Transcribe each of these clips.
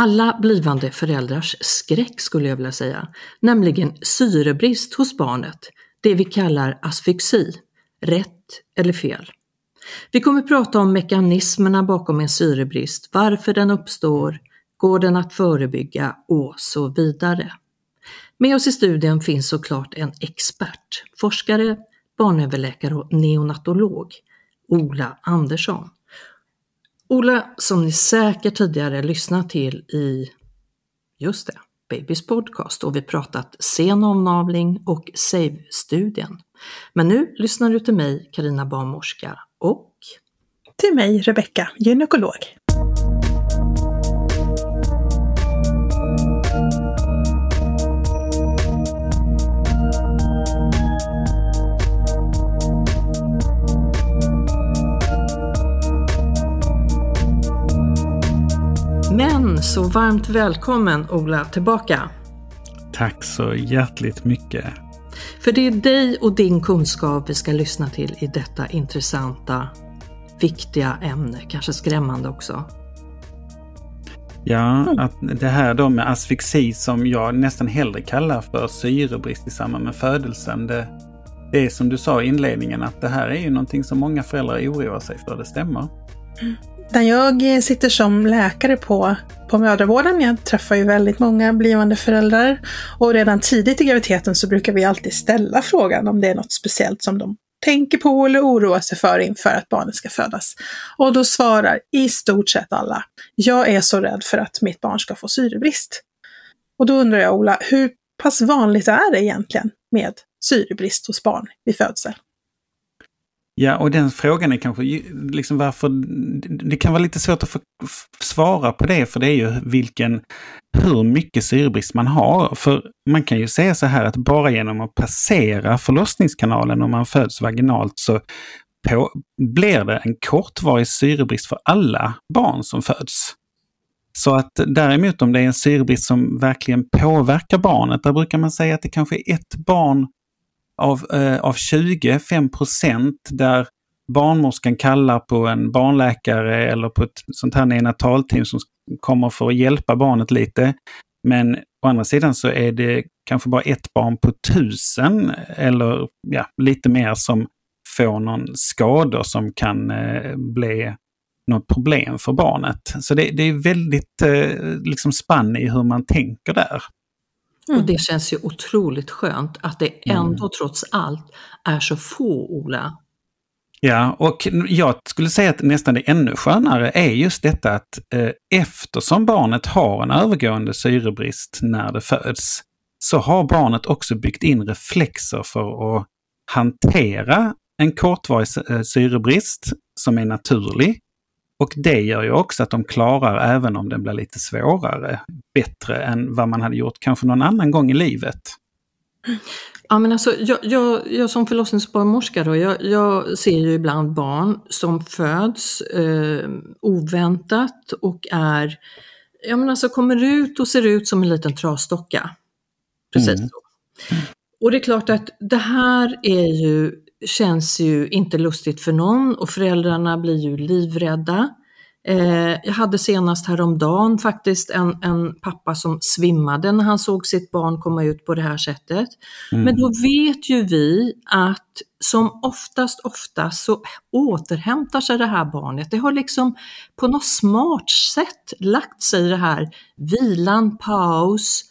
alla blivande föräldrars skräck skulle jag vilja säga, nämligen syrebrist hos barnet, det vi kallar asfyxi, rätt eller fel. Vi kommer prata om mekanismerna bakom en syrebrist, varför den uppstår, går den att förebygga? Och så vidare. Med oss i studien finns såklart en expert, forskare, barnöverläkare och neonatolog, Ola Andersson. Ola, som ni säkert tidigare lyssnat till i, just det, Babys podcast och vi pratat sen omnavling och SAVE-studien. Men nu lyssnar du till mig, Karina barnmorska och till mig, Rebecka, gynekolog. Så varmt välkommen Ola tillbaka! Tack så hjärtligt mycket! För det är dig och din kunskap vi ska lyssna till i detta intressanta, viktiga ämne, kanske skrämmande också. Ja, att det här då med asfixi som jag nästan hellre kallar för syrebrist i samband med födelsen. Det, det är som du sa i inledningen att det här är ju någonting som många föräldrar oroar sig för, det stämmer. När jag sitter som läkare på, på mödravården, jag träffar ju väldigt många blivande föräldrar och redan tidigt i graviditeten så brukar vi alltid ställa frågan om det är något speciellt som de tänker på eller oroar sig för inför att barnet ska födas. Och då svarar i stort sett alla, jag är så rädd för att mitt barn ska få syrebrist. Och då undrar jag Ola, hur pass vanligt är det egentligen med syrebrist hos barn vid födsel? Ja, och den frågan är kanske liksom varför... Det kan vara lite svårt att få svara på det, för det är ju vilken... Hur mycket syrebrist man har. För man kan ju säga så här att bara genom att passera förlossningskanalen om man föds vaginalt så på, blir det en kortvarig syrebrist för alla barn som föds. Så att däremot om det är en syrebrist som verkligen påverkar barnet, där brukar man säga att det kanske är ett barn av, eh, av 25 procent där barnmorskan kallar på en barnläkare eller på ett sånt här neonatalteam som kommer för att hjälpa barnet lite. Men å andra sidan så är det kanske bara ett barn på tusen eller ja, lite mer som får någon skador som kan eh, bli något problem för barnet. Så det, det är väldigt eh, liksom spann i hur man tänker där. Mm. Och det känns ju otroligt skönt att det ändå mm. trots allt är så få, Ola. Ja, och jag skulle säga att nästan det ännu skönare är just detta att eh, eftersom barnet har en övergående syrebrist när det föds, så har barnet också byggt in reflexer för att hantera en kortvarig eh, syrebrist som är naturlig. Och det gör ju också att de klarar, även om den blir lite svårare, bättre än vad man hade gjort kanske någon annan gång i livet. Ja, men alltså, jag, jag, jag som förlossningsbarnmorska då, jag, jag, ser ju ibland barn som föds eh, oväntat och är, ja men alltså kommer ut och ser ut som en liten trasdocka. Precis mm. så. Och det är klart att det här är ju, känns ju inte lustigt för någon och föräldrarna blir ju livrädda. Eh, jag hade senast häromdagen faktiskt en, en pappa som svimmade när han såg sitt barn komma ut på det här sättet. Mm. Men då vet ju vi att som oftast, oftast så återhämtar sig det här barnet. Det har liksom på något smart sätt lagt sig det här vilan, paus,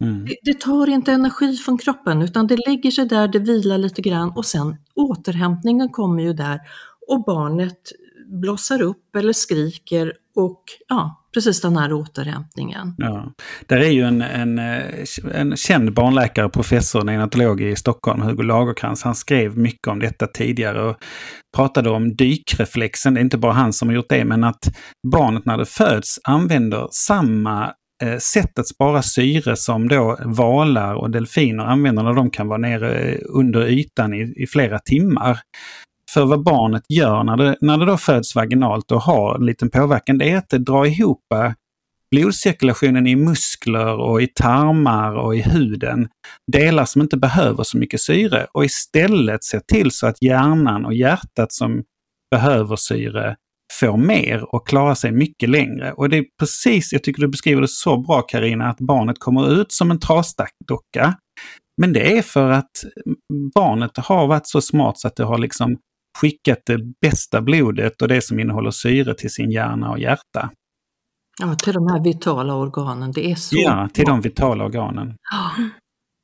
Mm. Det, det, tar inte energi från kroppen utan det lägger sig där, det vilar lite grann och sen återhämtningen kommer ju där och barnet blossar upp eller skriker och ja, precis den här återhämtningen. Ja. Där är ju en, en, en känd barnläkare, professor, neonatolog i Stockholm, Hugo Lagerkrans. Han skrev mycket om detta tidigare och pratade om dykreflexen. Det är inte bara han som har gjort det, men att barnet när det föds använder samma Eh, sätt att spara syre som då valar och delfiner använder när de kan vara nere eh, under ytan i, i flera timmar för vad barnet gör när det, när det då föds vaginalt och har en liten påverkan, det är att det drar ihop eh, blodcirkulationen i muskler och i tarmar och i huden. Delar som inte behöver så mycket syre och istället ser till så att hjärnan och hjärtat som behöver syre får mer och klarar sig mycket längre. Och det är precis, jag tycker du beskriver det så bra Karina att barnet kommer ut som en trasdocka. Men det är för att barnet har varit så smart så att det har liksom skickat det bästa blodet och det som innehåller syre till sin hjärna och hjärta. Ja, till de här vitala organen. Det är så Ja, till de vitala organen.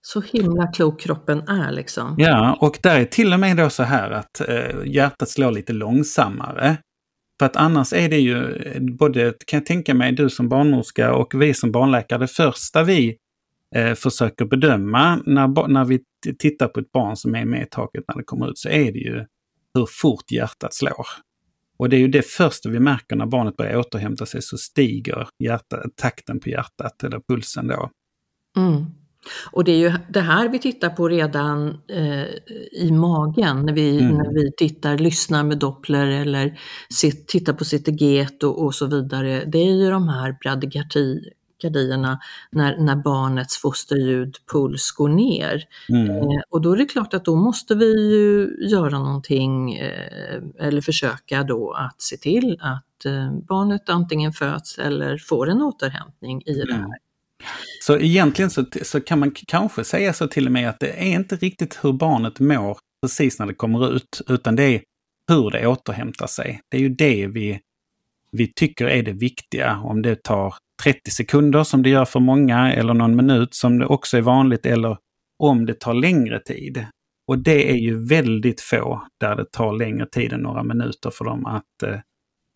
Så himla klok kroppen är liksom. Ja, och där är till och med då så här att eh, hjärtat slår lite långsammare. För att annars är det ju både, kan jag tänka mig, du som barnmorska och vi som barnläkare, det första vi eh, försöker bedöma när, när vi tittar på ett barn som är med i taket när det kommer ut så är det ju hur fort hjärtat slår. Och det är ju det första vi märker när barnet börjar återhämta sig så stiger hjärta, takten på hjärtat eller pulsen då. Mm. Och det är ju det här vi tittar på redan eh, i magen när vi, mm. när vi tittar, lyssnar med Doppler eller sit, tittar på CTG och, och så vidare. Det är ju de här bradykardi, gardierna när, när barnets fosterljud puls går ner. Mm. Eh, och då är det klart att då måste vi ju göra någonting eh, eller försöka då att se till att eh, barnet antingen föds eller får en återhämtning i mm. det här. Så egentligen så, så kan man kanske säga så till och med att det är inte riktigt hur barnet mår precis när det kommer ut, utan det är hur det återhämtar sig. Det är ju det vi, vi tycker är det viktiga. Om det tar 30 sekunder som det gör för många eller någon minut som det också är vanligt eller om det tar längre tid. Och det är ju väldigt få där det tar längre tid än några minuter för dem att eh,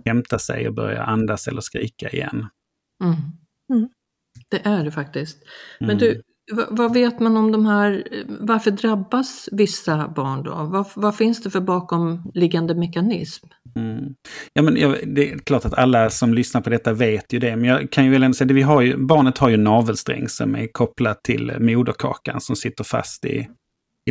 hämta sig och börja andas eller skrika igen. Mm. Mm. Det är det faktiskt. Men mm. du, vad vet man om de här, varför drabbas vissa barn då? Vad, vad finns det för bakomliggande mekanism? Mm. Ja, men jag, det är klart att alla som lyssnar på detta vet ju det, men jag kan ju väl ändå säga att vi har ju, barnet har ju navelsträng som är kopplat till moderkakan som sitter fast i,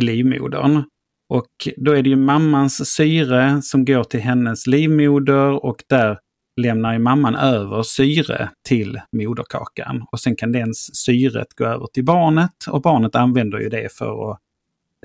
i livmodern. Och då är det ju mammans syre som går till hennes livmoder och där lämnar ju mamman över syre till moderkakan. Och sen kan den syret gå över till barnet och barnet använder ju det för att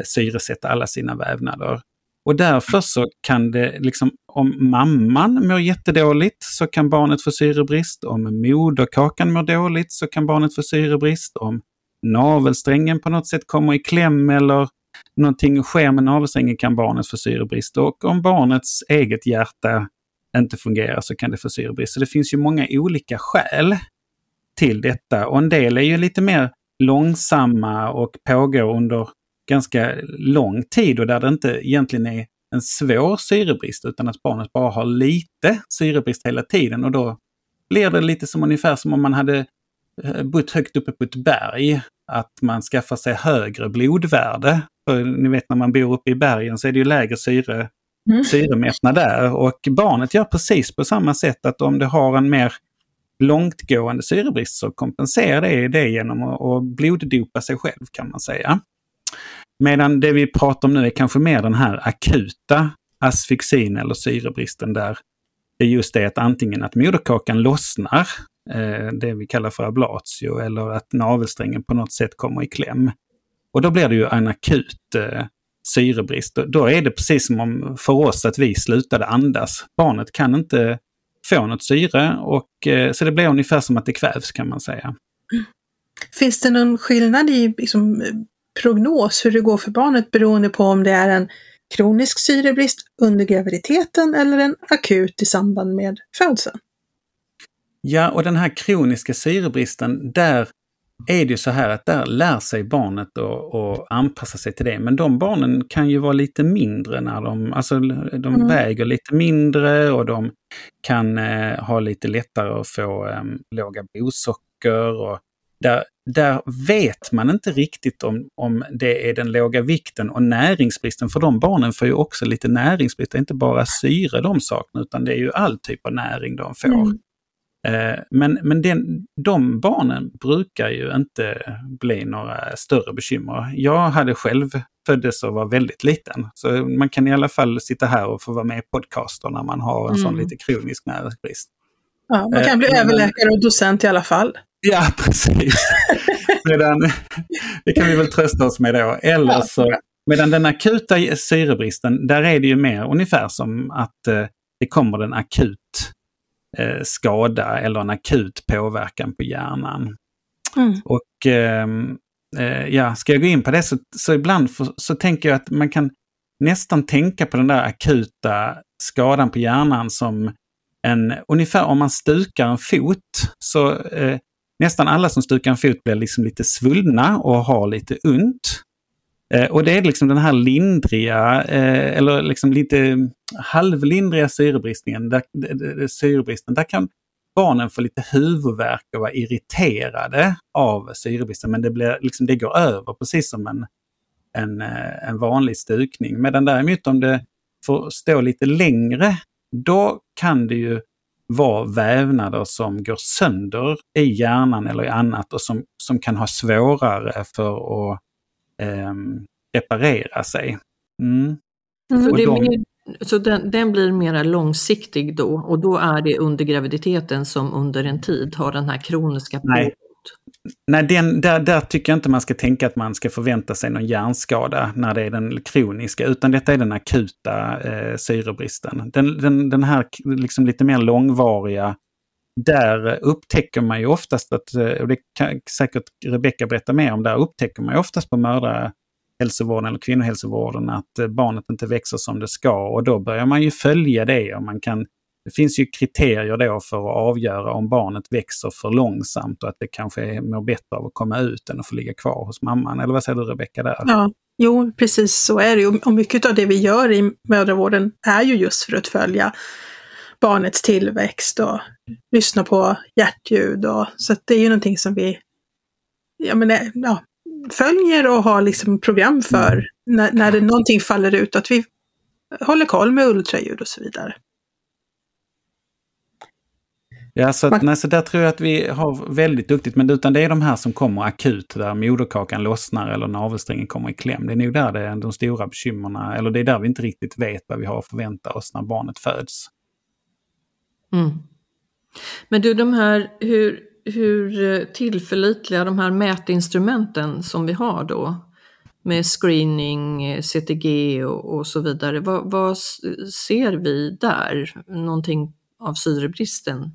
eh, syresätta alla sina vävnader. Och därför så kan det, liksom, om mamman mår jättedåligt så kan barnet få syrebrist. Om moderkakan mår dåligt så kan barnet få syrebrist. Om navelsträngen på något sätt kommer i kläm eller någonting sker med navelsträngen kan barnet få syrebrist. Och om barnets eget hjärta inte fungerar så kan det få syrebrist. Så det finns ju många olika skäl till detta och en del är ju lite mer långsamma och pågår under ganska lång tid och där det inte egentligen är en svår syrebrist utan att barnet bara har lite syrebrist hela tiden och då blir det lite som ungefär som om man hade eh, bott högt uppe på ett berg. Att man skaffar sig högre blodvärde För ni vet när man bor uppe i bergen så är det ju lägre syre, Mm. syremättnad där. Och barnet gör precis på samma sätt att om det har en mer långtgående syrebrist så kompenserar det det genom att, bloddopa sig själv kan man säga. Medan det vi pratar om nu är kanske mer den här akuta asfixin eller syrebristen där det är just det att antingen att moderkakan lossnar, eh, det vi kallar för ablatio, eller att navelsträngen på något sätt kommer i kläm. Och då blir det ju en akut eh, syrebrist. Då- Då är det precis som om för oss att vi slutade andas. Barnet kan inte få något syre och eh, så det blir ungefär som att det kvävs kan man säga. Finns det någon skillnad i liksom, prognos hur det går för barnet beroende på om det är en kronisk syrebrist under graviditeten eller en akut i samband med födseln? Ja, och den här kroniska syrebristen, där är det så här att där lär sig barnet att anpassa sig till det. Men de barnen kan ju vara lite mindre när de, alltså de Mm. väger lite mindre och de kan eh, ha lite lättare att få eh, låga blodsocker. Och där, där vet man inte riktigt om, om det är den låga vikten och näringsbristen. För de barnen får ju också lite näringsbrist. Det är inte bara syre de saknar utan det är ju all typ av näring de får. Mm. Eh, Men, men den, de barnen brukar ju inte bli några större bekymmer. Jag hade själv föddes och var väldigt liten. Så man kan i alla fall sitta här och få vara med i podcaster när man har en sån Mm. lite kronisk näringsbrist. Ja, man kan Eh, bli men- överläkare och docent i alla fall. Ja, precis. Medan, det kan vi väl trösta oss med då. Eller Ja, så, medan den akuta syrebristen, där är det ju mer ungefär som att eh, det kommer en akut eh, skada eller en akut påverkan på hjärnan. Mm. Och ehm, eh, ja, ska jag gå in på det så, så ibland för, så tänker jag att man kan nästan tänka på den där akuta skadan på hjärnan som en, ungefär om man stukar en fot så eh, nästan alla som stukar en fot blir liksom lite svullna och har lite ont. Eh, och det är liksom den här lindriga eh, eller liksom lite halvlindriga syrebristningen, där, syrebristen. Där kan barnen få lite huvudvärk och vara irriterade av syrebristen men det, blir, liksom, det går över precis som en, en, eh, en vanlig stukning. Medan däremot om det får stå lite längre då kan det ju vara vävnader som går sönder i hjärnan eller i annat och som, som kan ha svårare för att ehm, reparera sig. Mm. Mm. Det de- mer, så den, den blir mer långsiktig då och då är det under graviditeten som under en tid har den här kroniska Nej. pågått. Nej, den, där, där tycker jag inte man ska tänka att man ska förvänta sig någon hjärnskada när det är den kroniska, utan detta är den akuta eh, syrebristen. Den, den, den här liksom lite mer långvariga, där upptäcker man ju oftast att, eh, och det kan säkert Rebecka berätta mer om, där upptäcker man ju oftast på mödrahälsovården eller kvinnohälsovården att eh, barnet inte växer som det ska och då börjar man ju följa det och man kan det finns ju kriterier då för att avgöra om barnet växer för långsamt och att det kanske mår bättre av att komma ut än att få ligga kvar hos mamman. Eller vad säger du Rebecka där? Ja, jo, precis så är det ju. Och mycket av det vi gör i mödravården är ju just för att följa barnets tillväxt och lyssna på hjärtljud. Och, så det är ju någonting som vi ja, men, det- ja, följer och har liksom program för när, när det, någonting faller ut. Att vi håller koll med ultraljud och så vidare. Ja, så, att, nej, så där tror jag att vi har väldigt duktigt, men utan det är de här som kommer akut, där moderkakan lossnar eller navelsträngen kommer i kläm. Det är nog där det är de stora bekymmerna, eller det är där vi inte riktigt vet vad vi har att förvänta oss när barnet föds. Mm. Men du, de här, hur, hur tillförlitliga de här mätinstrumenten som vi har då med screening, CTG och, och så vidare, vad, vad ser vi där? Någonting av syrebristen?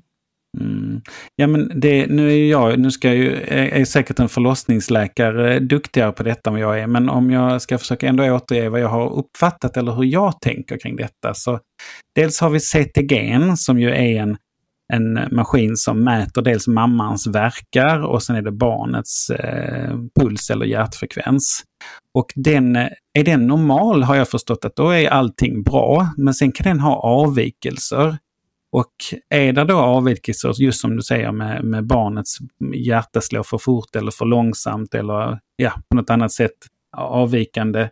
Mm. Ja, men det, nu är ju jag, nu ska jag ju, är, säkert en förlossningsläkare duktigare på detta än vad jag är, men om jag ska försöka ändå återge vad jag har uppfattat eller hur jag tänker kring detta. Så dels har vi CTG som ju är en, en maskin som mäter dels mammans verkar och sen är det barnets eh, puls eller hjärtfrekvens. Och den, är den normal har jag förstått att då är allting bra, men sen kan den ha avvikelser. Och är det då avvikelser, just som du säger med, med barnets hjärta slår för fort eller för långsamt eller ja, på något annat sätt avvikande,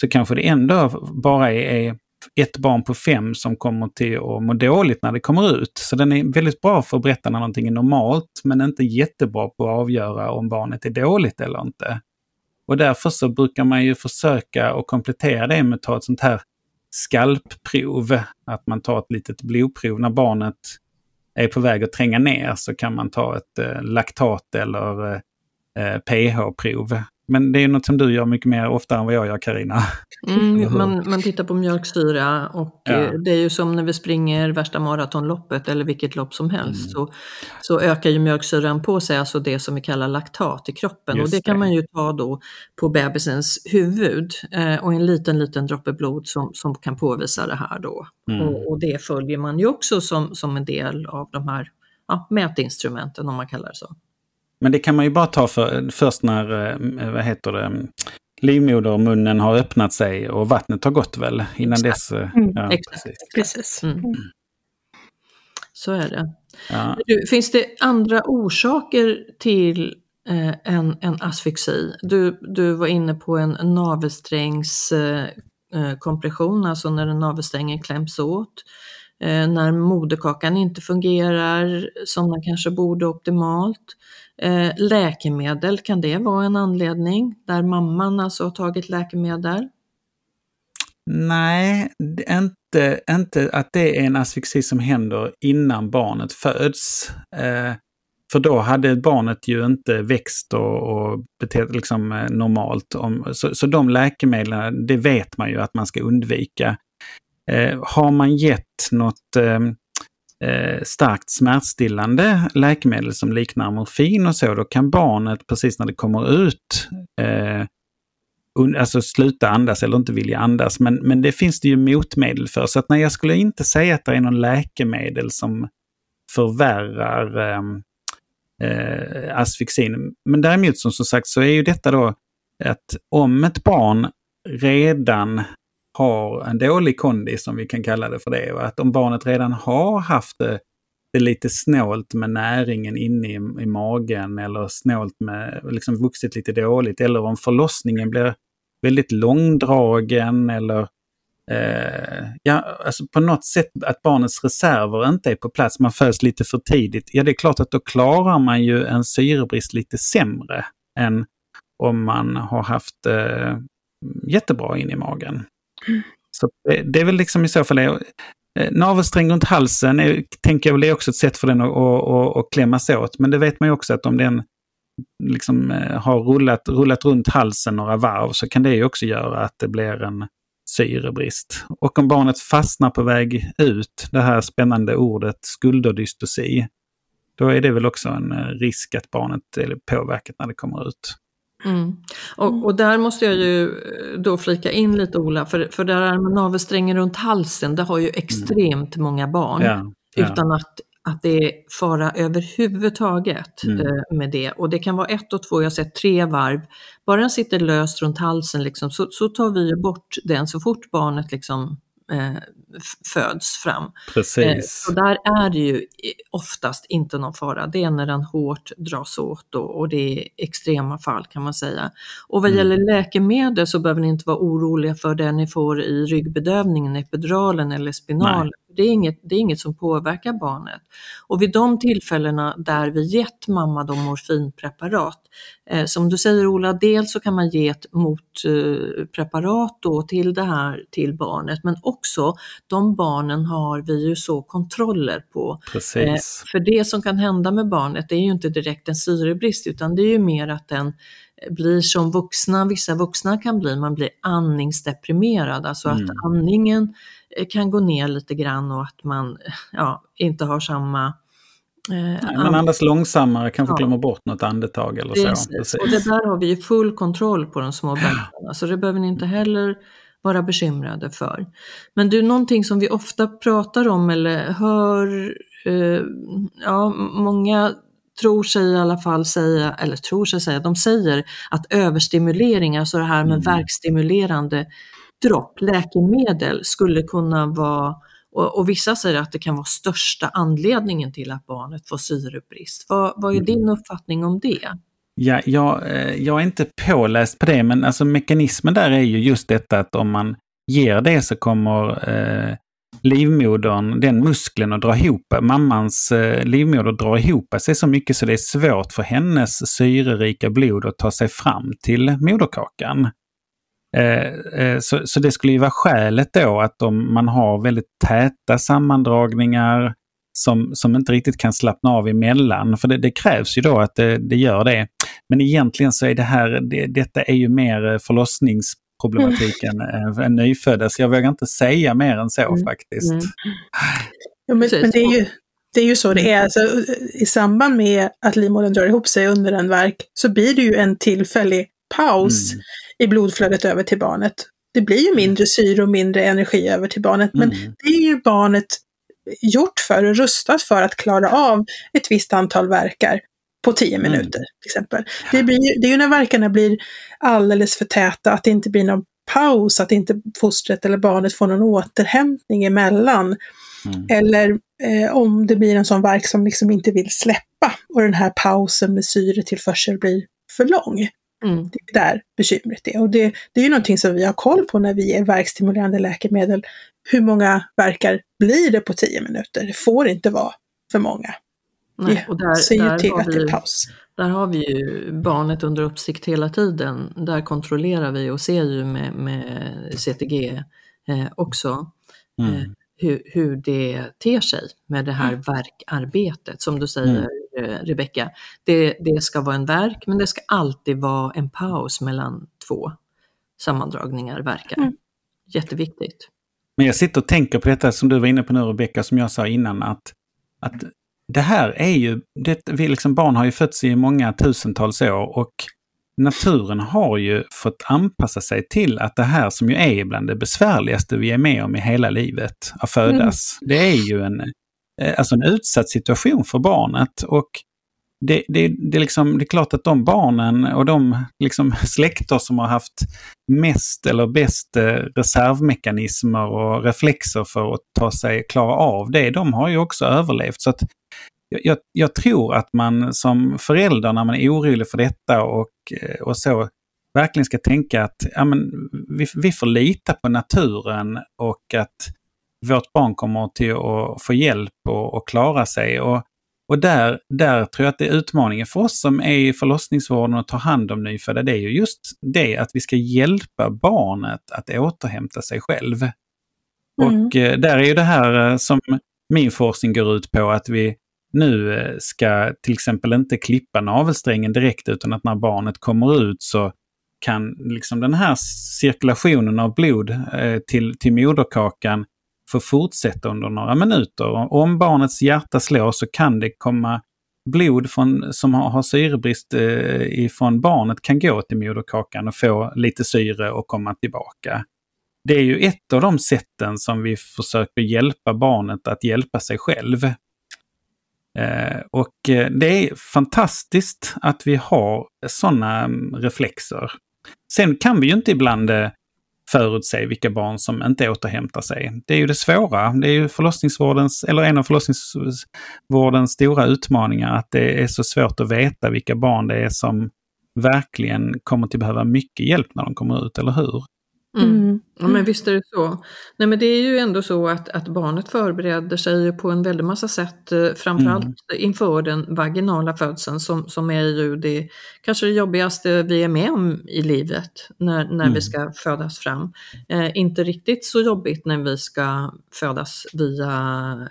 så kanske det ändå bara är ett barn på fem som kommer till att må dåligt när det kommer ut. Så den är väldigt bra för att berätta när någonting är normalt, men inte jättebra på att avgöra om barnet är dåligt eller inte. Och därför så brukar man ju försöka att komplettera det med att ta ett sånt här skalpprov. Att man tar ett litet blodprov när barnet är på väg att tränga ner så kan man ta ett eh, laktat eller eh, eh pH-prov men det är något som du gör mycket mer ofta än vad jag gör Karina. Mm, man, man tittar på mjölksyra och ja. Eh, det är ju som när vi springer värsta maratonloppet eller vilket lopp som helst. Mm. Så, så ökar ju mjölksyran på sig, alltså det som vi kallar laktat i kroppen. Just och det kan det. man ju ta då på bebisens huvud eh, och en liten, liten droppe blod som, som kan påvisa det här då. Mm. Och, och, det följer man ju också som, som en del av de här ja, mätinstrumenten om man kallar det så. Men det kan man ju bara ta för, först när, eh, vad heter det, livmodermunnen har öppnat sig och vattnet har gått väl. Innan Exakt. dess. Eh, mm. Ja, Exakt. precis. Mm. Mm. Så är det. Ja. finns det andra orsaker till eh, en, en asfixi? Du, du var inne på en navelsträngskompression, eh, alltså när navelsträngen kläms åt. Eh, när moderkakan inte fungerar som den kanske borde optimalt. Eh, läkemedel, kan det vara en anledning där mamman alltså har tagit läkemedel? Nej, inte, inte att det är en asfyxi som händer innan barnet föds. Eh, för då hade barnet ju inte växt och, och betett liksom eh, normalt. Om, så, så de läkemedlen, det vet man ju att man ska undvika. Eh, har man gett något eh, eh, starkt smärtstillande läkemedel som liknar morfin och så, då kan barnet precis när det kommer ut eh, alltså sluta andas eller inte vilja andas. Men, men det finns det ju motmedel för. Så att nej, jag skulle inte säga att det är någon läkemedel som förvärrar eh, eh, asfixin. Men däremot som, som sagt så är ju detta då att om ett barn redan har en dålig kondis, som vi kan kalla det för det. Och att om barnet redan har haft det, det lite snålt med näringen inne i, i magen eller snålt med, liksom vuxit lite dåligt. Eller om förlossningen blir väldigt långdragen eller eh, ja, alltså på något sätt att barnets reserver inte är på plats, man föds lite för tidigt. Ja, det är klart att då klarar man ju en syrebrist lite sämre än om man har haft eh, jättebra in i magen. Så det, det, är väl liksom i så fall det. Eh, Navelsträng runt halsen är, tänker jag väl är också ett sätt för den att, att, att, att klämmas åt. Men det vet man ju också att om den liksom eh, har rullat, rullat runt halsen några varv så kan det ju också göra att det blir en syrebrist. Och om barnet fastnar på väg ut, det här spännande ordet skulderdystosi, då är det väl också en eh, risk att barnet är påverkat när det kommer ut. Mm. Och, mm. och, där måste jag ju eh, då flika in lite Ola, för, för det här med navelsträngen runt halsen, det har ju extremt många barn. Ja, ja. Utan att, att det är fara överhuvudtaget mm. eh, med det. Och det kan vara ett och två, jag har sett tre varv. Bara den sitter löst runt halsen liksom, så, så tar vi bort den så fort barnet liksom eh, föds fram. Precis. Eh, så där är det ju oftast inte någon fara. Det är när den hårt dras åt och, och det är extrema fall kan man säga. Och vad mm. gäller läkemedel så behöver ni inte vara oroliga för det ni får i ryggbedövningen, epiduralen eller spinalen. Det är, inget, det är inget som påverkar barnet. Och vid de tillfällena där vi gett mamma de morfinpreparat, eh, som du säger Ola, dels så kan man ge ett motpreparat då till det här till barnet, men också de barnen har vi ju så kontroller på. Precis. Eh, för det som kan hända med barnet är ju inte direkt en syrebrist utan det är ju mer att den blir som vuxna, vissa vuxna kan bli, man blir andningsdeprimerad, alltså mm. att andningen eh, kan gå ner lite grann och att man ja, inte har samma Eh, man andas långsammare, kanske ja. glömmer bort något andetag eller Precis. så. Precis. Och det där har vi ju full kontroll på de små bebisarna, så det behöver ni inte heller vara bekymrade för. Men du, någonting som vi ofta pratar om eller hör, eh, ja, många tror sig i alla fall säga, eller tror sig säga, de säger att överstimulering, alltså det här med mm. verkstimulerande dropp, läkemedel, skulle kunna vara och, och, vissa säger att det kan vara största anledningen till att barnet får syrebrist. Vad, vad är din mm. uppfattning om det? Ja, jag, eh, jag är inte påläst på det, men alltså mekanismen där är ju just detta att om man ger det så kommer eh, livmodern, den muskeln att dra ihop, mammans eh, livmoder drar ihop sig så mycket så det är svårt för hennes syrerika blod att ta sig fram till moderkakan. Eh, eh, så, så det skulle ju vara skälet då att om man har väldigt täta sammandragningar som, som inte riktigt kan slappna av emellan, för det, det krävs ju då att det, det, gör det. Men egentligen så är det här, det, detta är ju mer förlossnings problematiken mm. än nyfödda. Så jag vågar inte säga mer än så mm. faktiskt. Mm. Ja, men, men, det, är ju, det är ju så det är. Alltså, I samband med att livmodern drar ihop sig under en verk så blir det ju en tillfällig paus mm. i blodflödet över till barnet. Det blir ju mindre syre och mindre energi över till barnet, men mm. det är ju barnet gjort för och rustat för att klara av ett visst antal verkar på tio mm. minuter mm. till exempel. Det, blir, det är ju när verkarna blir alldeles för täta, att det inte blir någon paus, att inte fostret eller barnet får någon återhämtning emellan. Mm. Eller eh, om det blir en sån verk som liksom inte vill släppa och den här pausen med syretillförsel blir för lång. Mm. Det är där bekymret är. Och det, det är ju någonting som vi har koll på när vi ger verkstimulerande läkemedel. Hur många verkar blir det på tio minuter? Det får inte vara för många. Nej, och där, säger där till att det är paus. Där har vi ju barnet under uppsikt hela tiden. Där kontrollerar vi och ser ju med, med CTG eh, också mm. eh, hur, hur det ter sig med det här mm. verkarbetet. Som du säger mm. eh, Rebecka, det, det ska vara en verk men det ska alltid vara en paus mellan två sammandragningar, verkar. Mm. Jätteviktigt. Men jag sitter och tänker på detta som du var inne på nu Rebecka, som jag sa innan, att, att det här är ju, det, vi liksom, barn har ju fötts i många tusentals år och naturen har ju fått anpassa sig till att det här som ju är bland det besvärligaste vi är med om i hela livet, att födas, mm. det är ju en, eh, alltså en utsatt situation för barnet. Och det, det, det, är liksom, det är klart att de barnen och de liksom släkter som har haft mest eller bäst eh, reservmekanismer och reflexer för att ta sig, klara av det, de har ju också överlevt. Så att jag, jag, tror att man som förälder när man är orolig för detta och, eh, och så verkligen ska tänka att ja, men, vi, vi får lita på naturen och att vårt barn kommer till att få hjälp och, och klara sig. Och, och där, där tror jag att det är utmaningen för oss som är i förlossningsvården och tar hand om nyfödda. Det är ju just det att vi ska hjälpa barnet att återhämta sig själv. Mm. Och eh, där är ju det här eh, som min forskning går ut på att vi nu eh, ska till exempel inte klippa navelsträngen direkt utan att när barnet kommer ut så kan liksom den här cirkulationen av blod till, till moderkakan få fortsätta under några minuter. Och om barnets hjärta slår så kan det komma blod från, som har, har syrebrist eh, ifrån barnet kan gå till moderkakan och få lite syre och komma tillbaka. Det är ju ett av de sätten som vi försöker hjälpa barnet att hjälpa sig själv. Eh, och eh, det är fantastiskt att vi har sådana mm, reflexer. Sen kan vi ju inte ibland eh, förutse vilka barn som inte återhämtar sig. Det är ju det svåra. Det är ju förlossningsvårdens, eller en av förlossningsvårdens stora utmaningar, att det är så svårt att veta vilka barn det är som verkligen kommer till behöva mycket hjälp när de kommer ut, eller hur? Mm. mm. Ja, men mm. visst är det så. Nej, men det är ju ändå så att, att barnet förbereder sig på en väldig massa sätt, eh, framförallt mm. inför den vaginala födseln som, som är ju det kanske det jobbigaste vi är med om i livet när, när mm. vi ska födas fram. Eh, inte riktigt så jobbigt när vi ska födas via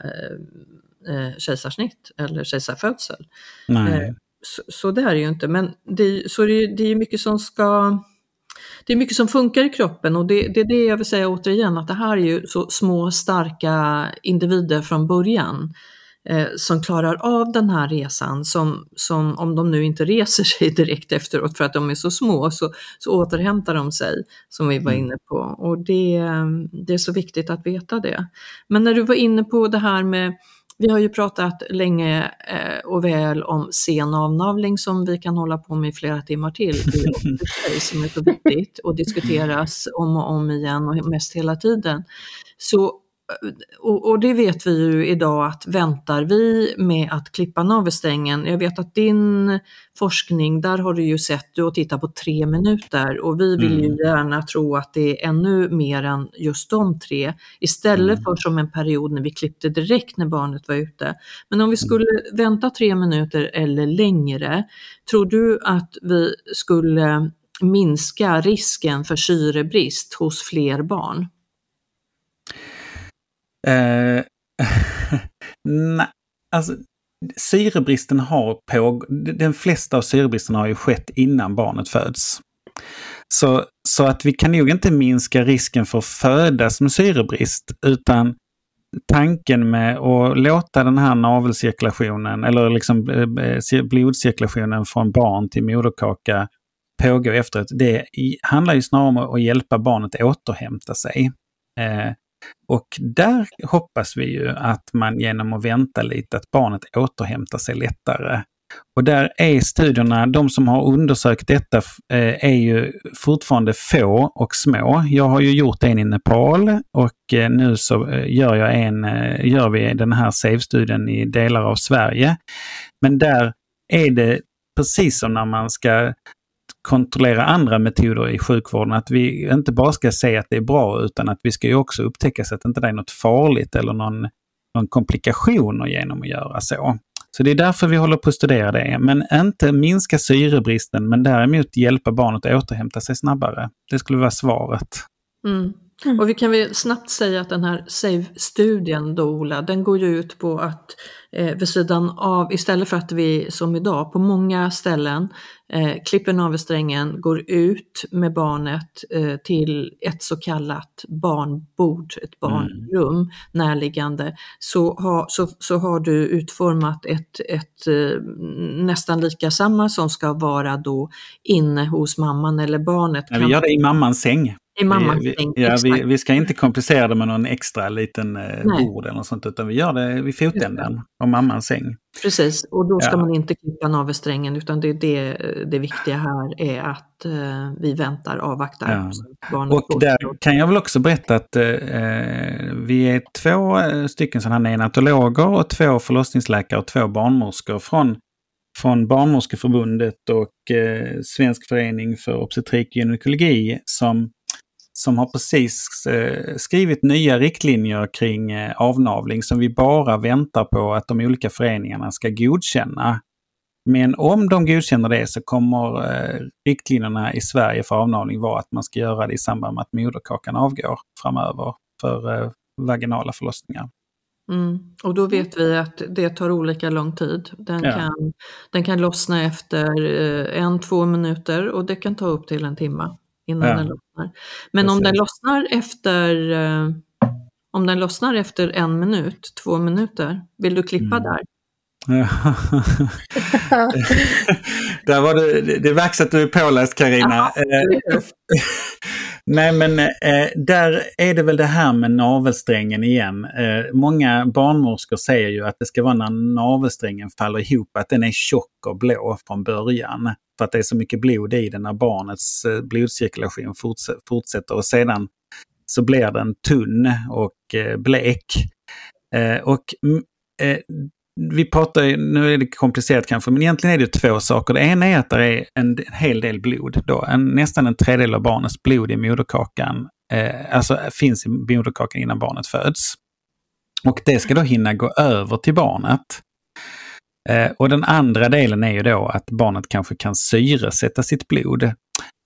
eh, eh kejsarsnitt eller kejsarfödsel. Eh, så, så det är det ju inte, men det, så det, det är mycket som ska det är mycket som funkar i kroppen och det, det, är det jag vill säga återigen att det här är ju så små starka individer från början eh, som klarar av den här resan som, som om de nu inte reser sig direkt efteråt för att de är så små så, så återhämtar de sig som vi var mm. inne på och det, det är så viktigt att veta det. Men när du var inne på det här med vi har ju pratat länge eh, och väl om sen avnavling som vi kan hålla på med i flera timmar till. Det är som är så viktigt och diskuteras om och om igen och mest hela tiden. Så och, och, det vet vi ju idag att väntar vi med att klippa navelsträngen, jag vet att din forskning, där har du ju sett, du har tittat på tre minuter och vi vill ju mm. gärna tro att det är ännu mer än just de tre, istället mm. för som en period när vi klippte direkt när barnet var ute. Men om vi mm. skulle vänta tre minuter eller längre, tror du att vi skulle minska risken för syrebrist hos fler barn? Eh, nej, alltså syrebristen har på, den flesta av syrebristerna har ju skett innan barnet föds. Så, så att vi kan nog inte minska risken för att födas med syrebrist utan tanken med att låta den här navelcirkulationen eller liksom eh, eh, blodcirkulationen från barn till moderkaka pågå efteråt. Det handlar ju snarare om att hjälpa barnet att återhämta sig. Eh, och där hoppas vi ju att man genom att vänta lite, att barnet återhämtar sig lättare. Och där är studierna, de som har undersökt detta eh, är ju fortfarande få och små. Jag har ju gjort en i Nepal och eh, nu så eh, gör, jag en, gör vi den här SAVE-studien i delar av Sverige. Men där är det precis som när man ska kontrollera andra metoder i sjukvården. Att vi inte bara ska säga att det är bra utan att vi ska ju också upptäcka så att det inte är något farligt eller någon, någon komplikationer genom att göra så. Så det är därför vi håller på att studera det. Men inte minska syrebristen men däremot hjälpa barnet att återhämta sig snabbare. Det skulle vara svaret. Mm. Mm. Och vi kan väl snabbt säga att den här SAVE-studien då Ola, den går ju ut på att eh, vid sidan av, istället för att vi som idag på många ställen eh, klipper navelsträngen, går ut med barnet eh, till ett så kallat barnbord, ett barnrum mm. närliggande, så, ha, så, så har du utformat ett, ett eh, nästan lika samma som ska vara då inne hos mamman eller barnet. Ja, vi gör det i mammans säng. I mammas vi, säng. Ja, vi, vi, ska inte komplicera det med någon extra liten eh, bord eller något sånt, utan vi gör det vid fotänden av mammans säng. Precis, och då ska ja. man inte klippa navelsträngen utan det, det, det viktiga här är att eh, vi väntar, avvaktar. Ja. Och där kan jag väl också berätta att eh, vi är två eh, stycken sådana här neonatologer och två förlossningsläkare och två barnmorskor från från Barnmorskeförbundet och eh, Svensk förening för obstetrik och gynekologi som som har precis eh, skrivit nya riktlinjer kring eh, avnavling som vi bara väntar på att de olika föreningarna ska godkänna. Men om de godkänner det så kommer eh, riktlinjerna i Sverige för avnavling vara att man ska göra det i samband med att moderkakan avgår framöver för vaginala förlossningar. Mm. Och då vet vi att det tar olika lång tid. Den, ja. kan, den kan lossna efter en, två minuter och det kan ta upp till en timme innan ja. den lossnar. Men om den lossnar efter eh, om den lossnar efter en minut, två minuter, vill du klippa mm. där? Där var det, det märks att du är påläst Karina. Eh, nej men eh, där är det väl det här med navelsträngen igen. Eh, många barnmorskor säger ju att det ska vara när navelsträngen faller ihop, att den är tjock och blå från början. För att det är så mycket blod i den när barnets eh, blodcirkulation fortsätter och sedan så blir den tunn och eh, blek. Eh, och vi pratar, nu är det komplicerat kanske, men egentligen är det två saker. Det ena är att det är en hel del blod. Då. En, nästan en tredjedel av barnets blod i moderkakan, eh, alltså finns i moderkakan innan barnet föds. Och det ska då hinna gå över till barnet. Eh, och den andra delen är ju då att barnet kanske kan syresätta sitt blod.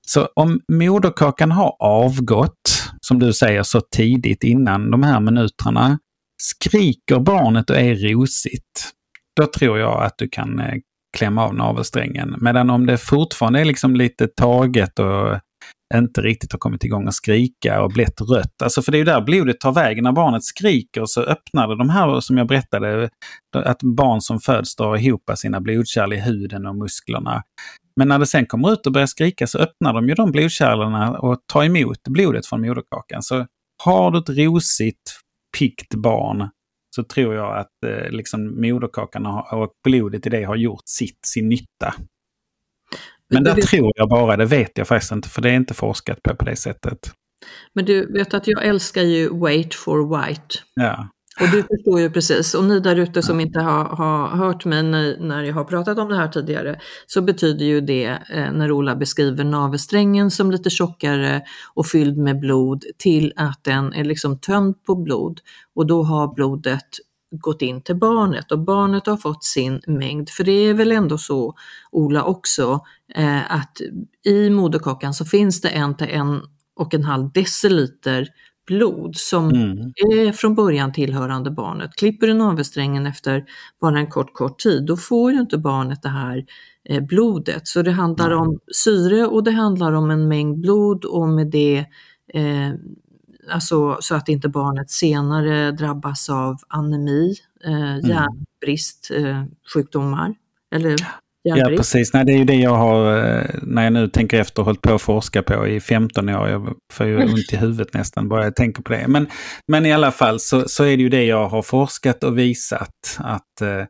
Så om moderkakan har avgått, som du säger, så tidigt innan de här minuterna, skriker barnet och är rosigt, då tror jag att du kan eh, klämma av navelsträngen. Medan om det fortfarande är liksom lite taget och inte riktigt har kommit igång att skrika och blivit rött. Alltså för det är ju där blodet tar vägen. När barnet skriker så öppnar det de här som jag berättade, att barn som föds drar ihop sina blodkärl i huden och musklerna. Men när det sen kommer ut och börjar skrika så öppnar de ju de blodkärlen och tar emot blodet från moderkakan. Så har du ett rosigt, piggt barn så tror jag att eh, liksom moderkakan och blodet i det har gjort sitt, sin nytta. Men där tror jag bara, det vet jag faktiskt inte, för det är inte forskat på på det sättet. Men du vet att jag älskar ju Wait for White. Ja. Och du förstår ju precis, och ni där ute som inte har, har hört mig när, när jag har pratat om det här tidigare, så betyder ju det eh, när Ola beskriver navelsträngen som lite tjockare och fylld med blod till att den är liksom tömd på blod och då har blodet gått in till barnet och barnet har fått sin mängd. För det är väl ändå så, Ola också, eh, att i moderkakan så finns det en till en och en halv deciliter blod som Mm. är från början tillhörande barnet. Klipper du navelsträngen efter bara en kort, kort tid, då får ju inte barnet det här eh, blodet. Så det handlar om syre och det handlar om en mängd blod och med det eh, alltså så att inte barnet senare drabbas av anemi, eh, järnbrist, eh, sjukdomar. Eller Ja, precis. Nej, det är ju det jag har, eh, när jag nu tänker efter, hållit på att forska på i 15 år. Jag får ju ont i huvudet nästan bara jag tänker på det. Men, men i alla fall så, så är det ju det jag har forskat och visat att eh,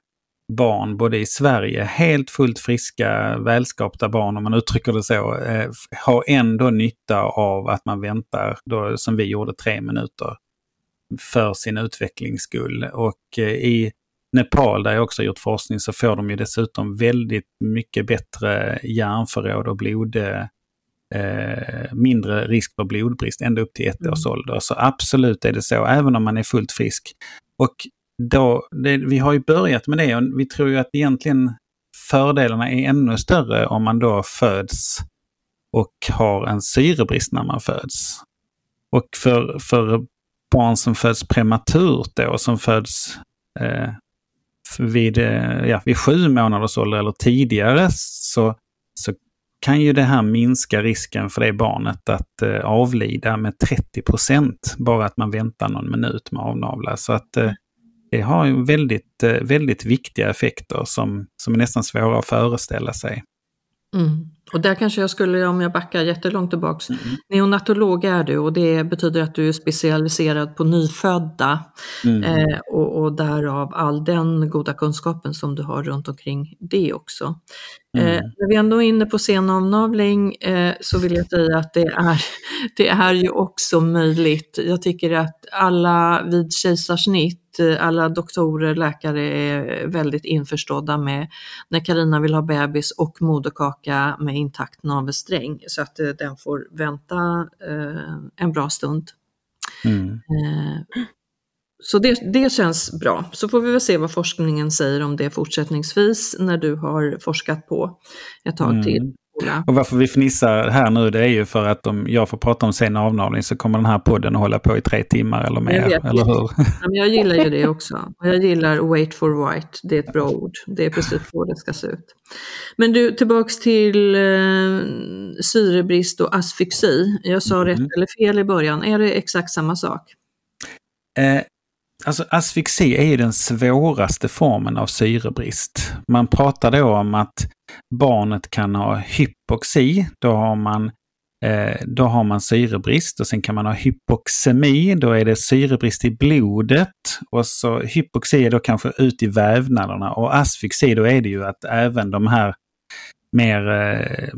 barn, både i Sverige, helt fullt friska, välskapta barn om man uttrycker det så, eh, har ändå nytta av att man väntar, då, som vi gjorde, tre minuter för sin utvecklings skull. Och eh, i Nepal, där jag också gjort forskning, så får de ju dessutom väldigt mycket bättre järnförråd och blod, eh, eh, mindre risk för blodbrist ända upp till ett Mm. års ålder. Så absolut är det så, även om man är fullt frisk. Och då, det, vi har ju börjat med det och vi tror ju att egentligen fördelarna är ännu större om man då föds och har en syrebrist när man föds. Och för, för barn som föds prematurt då, som föds eh, vid, eh, ja, vid sju månaders ålder eller tidigare så, så kan ju det här minska risken för det barnet att eh, avlida med 30 procent. Bara att man väntar någon minut med avnavla. Så att eh, det har ju väldigt, eh, väldigt viktiga effekter som, som är nästan svåra att föreställa sig. Mm. Och där kanske jag skulle, om jag backar jättelångt tillbaks, neonatolog är du och det betyder att du är specialiserad på nyfödda Mm. eh, och, och därav all den goda kunskapen som du har runt omkring det också. Eh, Mm. när vi ändå är inne på senavnavling eh, så vill jag säga att det är, det är ju också möjligt. Jag tycker att alla vid kejsarsnitt, eh, alla doktorer, läkare är väldigt införstådda med när Karina vill ha bebis och moderkaka med intakt navelsträng så att eh, den får vänta eh, en bra stund. Mm. Eh, Så det, det känns bra. Så får vi väl se vad forskningen säger om det fortsättningsvis när du har forskat på ett tag Mm. till. Och varför vi fnissar här nu det är ju för att om jag får prata om sen avnavling så kommer den här podden att hålla på i tre timmar eller mer, eller hur? Ja, men jag gillar ju det också. Och jag gillar wait for white, det är ett bra ord. Det är precis så det ska se ut. Men du, tillbaks till eh, syrebrist och asfyxi. Jag sa Mm. rätt eller fel i början. Är det exakt samma sak? Eh, alltså asfixi är ju den svåraste formen av syrebrist. Man pratar då om att barnet kan ha hypoxi, då har man eh, då har man syrebrist och sen kan man ha hypoxemi, då är det syrebrist i blodet. Och så hypoxi är då kanske ut i vävnaderna och asfixi då är det ju att även de här mer eh,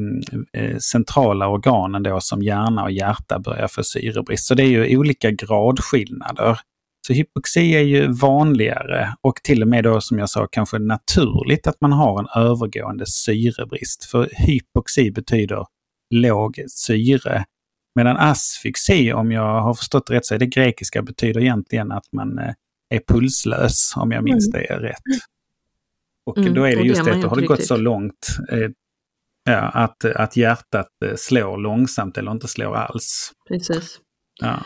eh centrala organen då som hjärna och hjärta börjar få syrebrist. Så det är ju olika gradskillnader. Så hypoxi är ju vanligare och till och med då som jag sa kanske naturligt att man har en övergående syrebrist. För hypoxi betyder låg syre. Medan asfyxi, om jag har förstått rätt, så är det grekiska betyder egentligen att man eh, är pulslös, om jag minns det rätt. Och Mm, då är det just det det, då har det gått så långt eh, ja, att, att hjärtat eh, slår långsamt eller inte slår alls. Precis. Ja.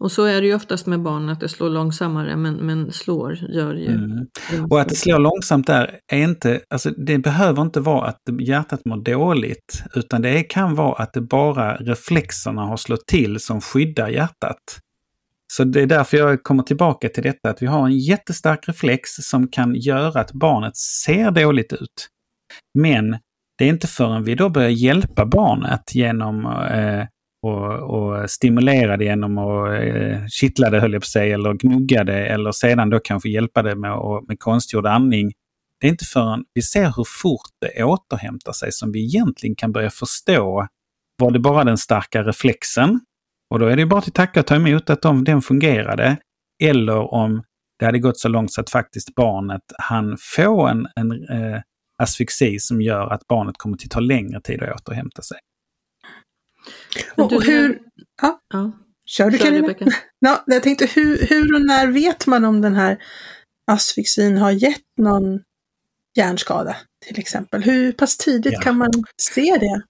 Och så är det ju oftast med barn att det slår långsammare men, men slår gör ju. Mm. Och att det slår långsamt där är inte, alltså det behöver inte vara att hjärtat mår dåligt, utan det kan vara att det bara reflexerna har slått till som skyddar hjärtat. Så det är därför jag kommer tillbaka till detta, att vi har en jättestark reflex som kan göra att barnet ser dåligt ut. Men det är inte förrän vi då börjar hjälpa barnet genom eh, och, och stimulerade genom att eh, kittla det, höll jag på att säga, eller gnugga det, eller sedan då kanske hjälpa det med, och, med konstgjord andning. Det är inte förrän vi ser hur fort det återhämtar sig som vi egentligen kan börja förstå, var det bara den starka reflexen? Och då är det bara till tacka och ta emot att de, den fungerade. Eller om det hade gått så långt så att faktiskt barnet han få en, en eh, asfyxi som gör att barnet kommer att ta längre tid att återhämta sig. Och, och hur... Ja. ja. Kör du Carina? Ja, jag tänkte hur, hur och när vet man om den här asfixin har gett någon hjärnskada till exempel? Hur pass tidigt ja. kan man se det?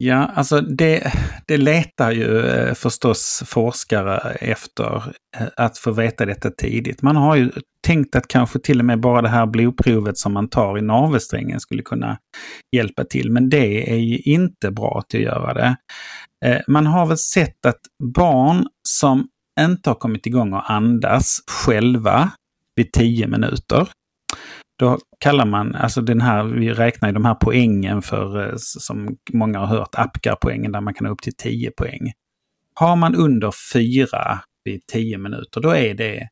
Ja, alltså det, det letar ju eh, förstås forskare efter eh, att få veta detta tidigt. Man har ju tänkt att kanske till och med bara det här blodprovet som man tar i navelsträngen skulle kunna hjälpa till, men det är ju inte bra att göra det. Eh, man har väl sett att barn som inte har kommit igång och andas själva vid 10 minuter, då kallar man, alltså den här, vi räknar ju de här poängen för, eh, som många har hört, Apgar-poängen där man kan ha upp till 10 poäng. Har man under 4 vid 10 minuter, då är det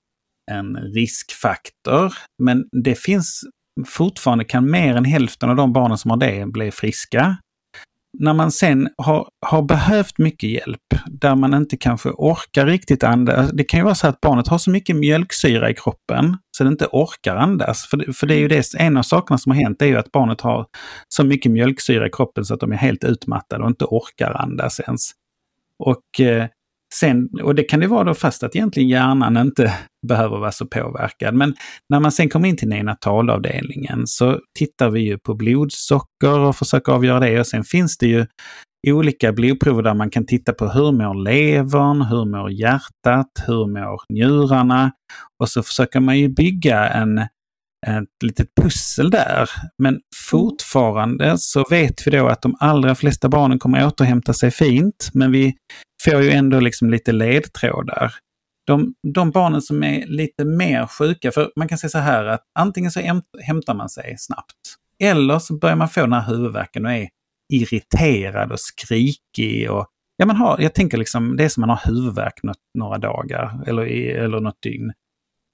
en riskfaktor. Men det finns fortfarande, kan mer än hälften av de barnen som har det bli friska när man sen har, har behövt mycket hjälp, där man inte kanske orkar riktigt andas. Det kan ju vara så att barnet har så mycket mjölksyra i kroppen så det inte orkar andas. För, för det är ju det, en av sakerna som har hänt är ju att barnet har så mycket mjölksyra i kroppen så att de är helt utmattade och inte orkar andas ens. Och eh, Sen, och det kan det vara då fast att egentligen hjärnan inte behöver vara så påverkad. Men när man sen kommer in till neonatalavdelningen så tittar vi ju på blodsocker och försöker avgöra det. Och sen finns det ju olika blodprover där man kan titta på hur mår levern, hur mår hjärtat, hur mår njurarna? Och så försöker man ju bygga en, ett litet pussel där. Men fortfarande så vet vi då att de allra flesta barnen kommer återhämta sig fint, men vi får ju ändå liksom lite ledtrådar. De, de barnen som är lite mer sjuka, för man kan säga så här att antingen så hämtar man sig snabbt, eller så börjar man få den här huvudvärken och är irriterad och skrikig och Ja, man har, jag tänker liksom, det är som man har huvudvärk något, några dagar eller, eller något dygn.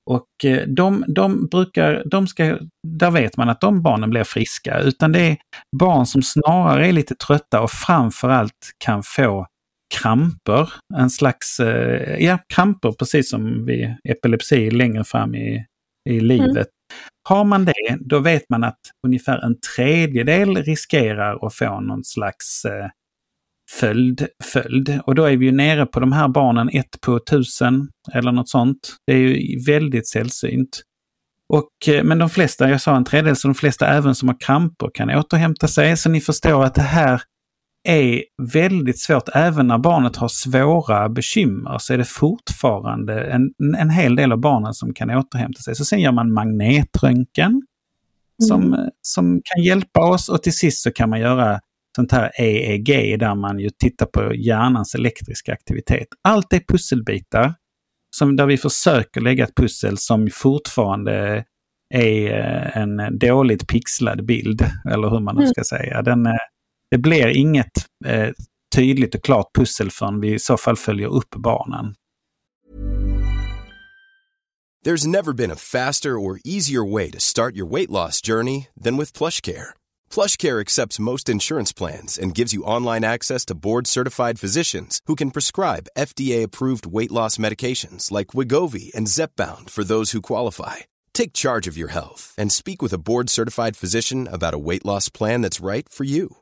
Och eh, de, de brukar, de ska, där vet man att de barnen blir friska, utan det är barn som snarare är lite trötta och framförallt kan få kramper. En slags, eh, ja kramper precis som vid epilepsi längre fram i, i livet. Mm. Har man det, då vet man att ungefär en tredjedel riskerar att få någon slags eh, följd, följd. Och då är vi ju nere på de här barnen, ett på tusen eller något sånt. Det är ju väldigt sällsynt. Och, eh, men de flesta, jag sa en tredjedel, så de flesta även som har kramper kan återhämta sig. Så ni förstår att det här är väldigt svårt. Även när barnet har svåra bekymmer så är det fortfarande en, en hel del av barnen som kan återhämta sig. Så sen gör man magnetröntgen mm. som, som kan hjälpa oss och till sist så kan man göra sånt här EEG där man ju tittar på hjärnans elektriska aktivitet. Allt är pusselbitar som, där vi försöker lägga ett pussel som fortfarande är eh, en dåligt pixlad bild, eller hur man nu mm. ska säga. Den, det blir inget eh, tydligt och klart pussel förrän vi i så fall följer upp barnen. There's never been a faster or easier way to start your weight loss journey than with PlushCare. PlushCare accepts most insurance plans and gives you online access to board-certified physicians who can prescribe FDA-approved weight loss medications like Wigovi and Zepbound for those who qualify. Take charge of your health and speak with a board-certified physician about a weight loss plan that's right for you.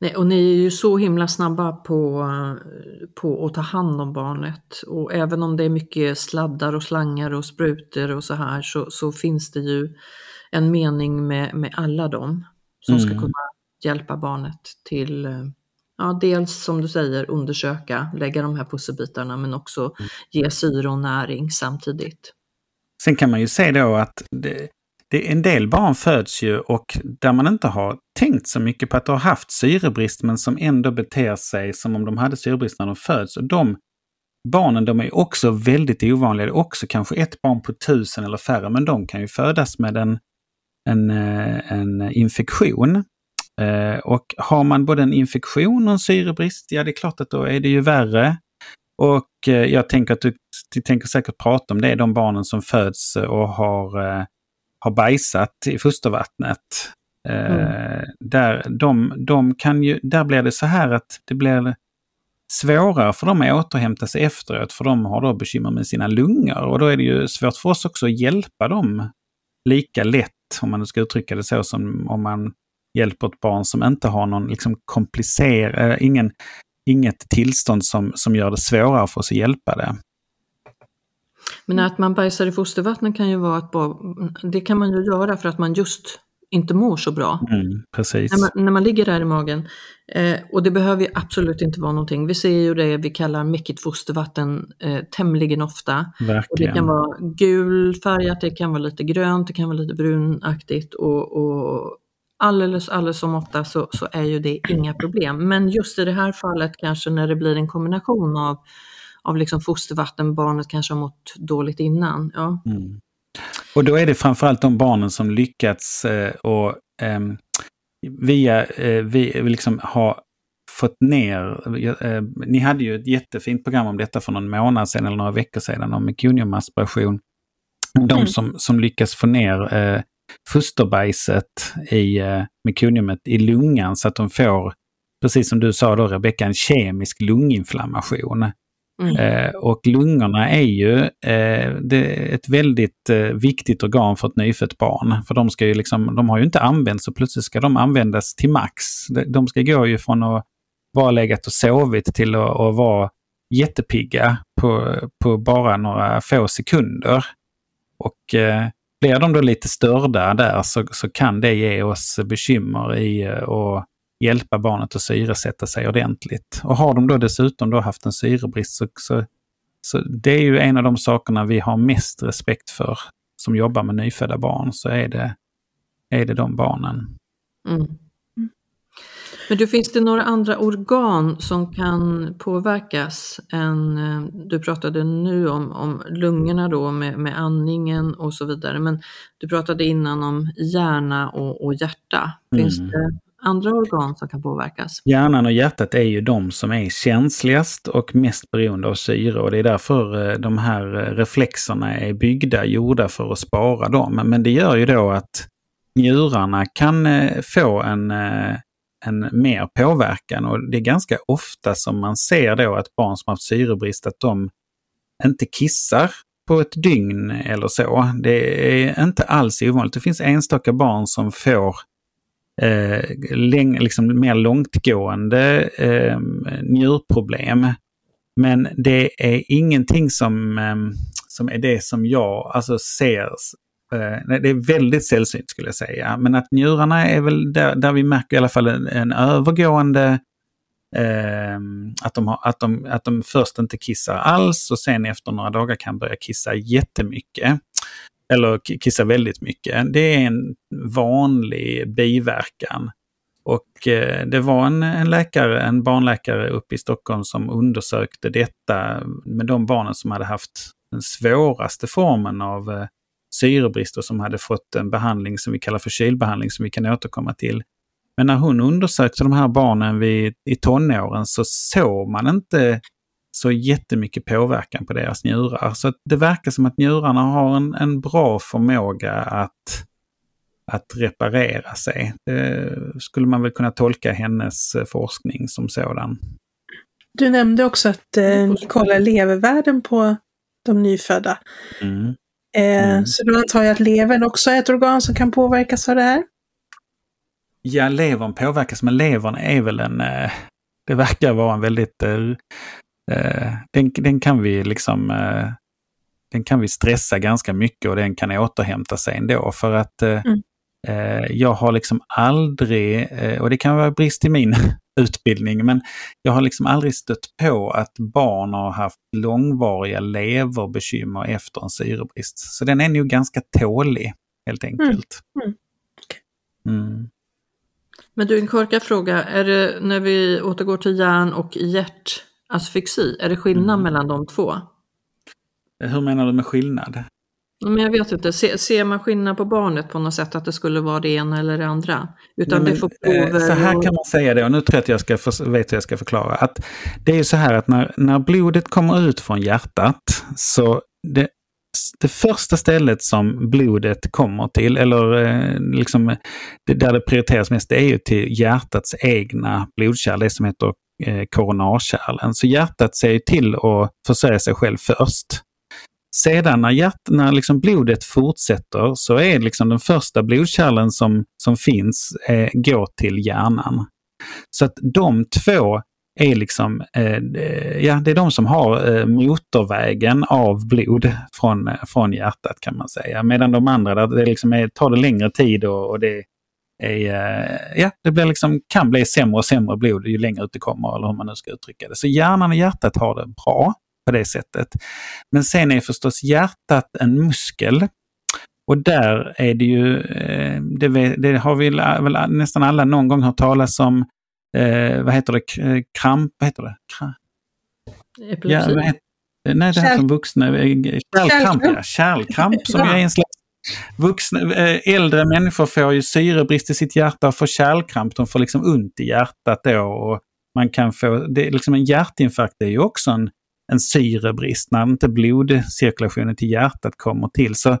Nej, och ni är ju så himla snabba på, på att ta hand om barnet. Och även om det är mycket sladdar och slangar och sprutor och så här så, så finns det ju en mening med, med alla dem som mm. ska kunna hjälpa barnet till Ja, dels som du säger undersöka, lägga de här pusselbitarna men också Mm. ge syre och näring samtidigt. Sen kan man ju se då att det, det, en del barn föds ju och där man inte har tänkt så mycket på att de har haft syrebrist men som ändå beter sig som om de hade syrebrist när de föds. Och de barnen de är också väldigt ovanliga. Det är också kanske ett barn på tusen eller färre men de kan ju födas med en, en, eh, en infektion. Eh, och har man både en infektion och en syrebrist, ja det är klart att då är det ju värre. Och eh, jag tänker att du, du tänker säkert prata om det, de barnen som föds och har, har bajsat i fostervattnet. Eh, där, de, de kan ju, där blir det så här att det blir svårare för dem att återhämta sig efteråt för de har då bekymmer med sina lungor och då är det ju svårt för oss också att hjälpa dem lika lätt, om man nu ska uttrycka det så, som om man hjälper ett barn som inte har någon liksom komplicerad, äh, ingen, inget tillstånd som, som gör det svårare för oss att hjälpa det. Men att man bajsar i fostervattnet kan ju vara att det kan man ju göra för att man just inte mår så bra. Mm, precis. När man, när man ligger där i magen. Eh, och det behöver ju absolut inte vara någonting. Vi ser ju det vi kallar mäckigt fostervatten eh, tämligen ofta. Och det kan vara gulfärgat, det kan vara lite grönt, det kan vara lite brunaktigt och, och alldeles, alldeles som ofta så, så är ju det inga problem. Men just i det här fallet kanske när det blir en kombination av, av liksom fostervatten, barnet kanske har mått dåligt innan. Ja. Mm. Och då är det framförallt de barnen som lyckats eh, och ehm, via, eh, vi liksom har fått ner, eh, ni hade ju ett jättefint program om detta för någon månad sedan eller några veckor sedan om mekoniumaspiration. De Mm. som, som lyckas få ner eh, fosterbajset i eh, mekoniumet i lungan så att de får, precis som du sa då Rebecka, en kemisk lunginflammation. Mm. Eh, och lungorna är ju eh, det är ett väldigt eh, viktigt organ för ett nyfött barn. För de, ska ju liksom, de har ju inte använts och plötsligt ska de användas till max. De, de ska gå ju från att vara legat och sovit till att, att vara jättepigga på, på bara några få sekunder. Och eh, blir de då lite störda där så, så kan det ge oss bekymmer i att hjälpa barnet att syresätta sig ordentligt. Och har de då dessutom då haft en syrebrist så, så, så det är ju en av de sakerna vi har mest respekt för som jobbar med nyfödda barn, så är det, är det de barnen. Mm. Men du, finns det några andra organ som kan påverkas än, eh, du pratade nu om, om lungorna då med, med andningen och så vidare, men du pratade innan om hjärna och, och hjärta. Finns Mm. det andra organ som kan påverkas? Hjärnan och hjärtat är ju de som är känsligast och mest beroende av syre och det är därför eh, de här eh, reflexerna är byggda, gjorda för att spara dem. Men det gör ju då att njurarna kan eh, få en, en mer påverkan och det är ganska ofta som man ser då att barn som har haft syrebrist att de inte kissar på ett dygn eller så. Det är inte alls ovanligt. Det finns enstaka barn som får eh, läng, liksom mer långtgående eh, njurproblem. Men det är ingenting som, eh, som är det som jag alltså ser. Eh, nej, det är väldigt sällsynt skulle jag säga. Men att njurarna är väl där, där vi märker i alla fall en, en övergående eh, att, de har, att, de, att de först inte kissar alls och sen efter några dagar kan börja kissa jättemycket eller kissa väldigt mycket. Det är en vanlig biverkan. Och eh, det var en, en läkare, en barnläkare uppe i Stockholm som undersökte detta med de barnen som hade haft den svåraste formen av eh, syrebrist och som hade fått en behandling som vi kallar för kylbehandling som vi kan återkomma till. Men när hon undersökte de här barnen vid, i tonåren så såg man inte så jättemycket påverkan på deras njurar. Så det verkar som att njurarna har en, en bra förmåga att, att reparera sig. Det skulle man väl kunna tolka hennes eh, forskning som sådan. Du nämnde också att eh, ni kollar levervärden på de nyfödda. Mm. Eh, Mm. Så då antar jag att levern också är ett organ som kan påverkas av det här? Ja, levern påverkas, men levern är väl en... Eh, det verkar vara en väldigt... Eh, eh, den, den kan vi liksom... Eh, den kan vi stressa ganska mycket och den kan återhämta sig ändå. För att eh, Mm. eh, jag har liksom aldrig, eh, och det kan vara brist i min utbildning. Men jag har liksom aldrig stött på att barn har haft långvariga leverbekymmer efter en syrebrist. Så den är nog ganska tålig helt enkelt. Mm. Mm. Men du, en korkad fråga. Är det när vi återgår till hjärn och hjärtasfyxi, är det skillnad Mm. mellan de två? Hur menar du med skillnad? Men jag vet inte, ser, ser man skillnad på barnet på något sätt att det skulle vara det ena eller det andra? Utan Nej, det får men, eh, Så här kan man säga det, och nu tror jag att jag ska för, vet hur jag ska förklara. Att det är så här att när, när blodet kommer ut från hjärtat så det, det första stället som blodet kommer till, eller eh, liksom det, där det prioriteras mest, det är ju till hjärtats egna blodkärl, det som heter eh, Eh, koronarkärlen. Så hjärtat ser ju till att försörja sig själv först. Sedan när, hjärt, när liksom blodet fortsätter så är liksom den första blodkärlen som, som finns eh, går till hjärnan. Så att de två är liksom, eh, ja det är de som har eh, motorvägen av blod från, eh, från hjärtat kan man säga. Medan de andra, där det liksom är, tar det längre tid och, och det är, eh, ja, det blir liksom, kan bli sämre och sämre blod ju längre ut det kommer, eller hur man nu ska uttrycka det. Så hjärnan och hjärtat har det bra på det sättet. Men sen är förstås hjärtat en muskel. Och där är det ju, eh, det, det har vi väl nästan alla någon gång hört talas om, eh, vad heter det, kramp, vad heter det? Kra- Ja, epilepsi. heter, nej, det här som vuxna, eh, kärlkramp, ja. Kärlkramp. Som ju är en slags Vuxna, eh, äldre människor får ju syrebrist i sitt hjärta och får kärlkramp. De får liksom ont i hjärtat då. Och man kan få, det är liksom en hjärtinfarkt är ju också en, en syrebrist när inte blodcirkulationen till hjärtat kommer till. Så,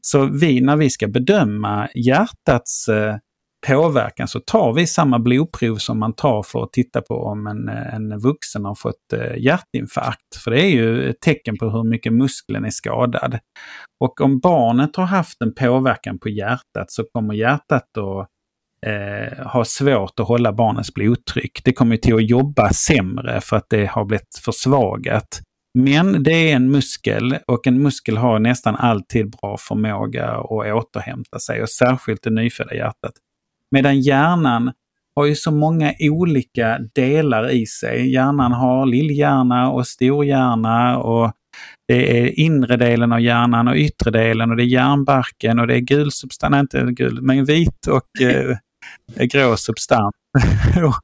så vi, när vi ska bedöma hjärtats eh, påverkan så tar vi samma blodprov som man tar för att titta på om en, en vuxen har fått eh, hjärtinfarkt. För det är ju ett tecken på hur mycket muskeln är skadad. Och om barnet har haft en påverkan på hjärtat så kommer hjärtat då eh, ha svårt att hålla barnets blodtryck. Det kommer till att jobba sämre för att det har blivit försvagat. Men det är en muskel och en muskel har nästan alltid bra förmåga att återhämta sig och särskilt det nyfödda hjärtat. Medan hjärnan har ju så många olika delar i sig. Hjärnan har lillhjärna och storhjärna och det är inre delen av hjärnan och yttre delen och det är hjärnbarken och det är gul substans, inte gul, men vit och eh, grå substans.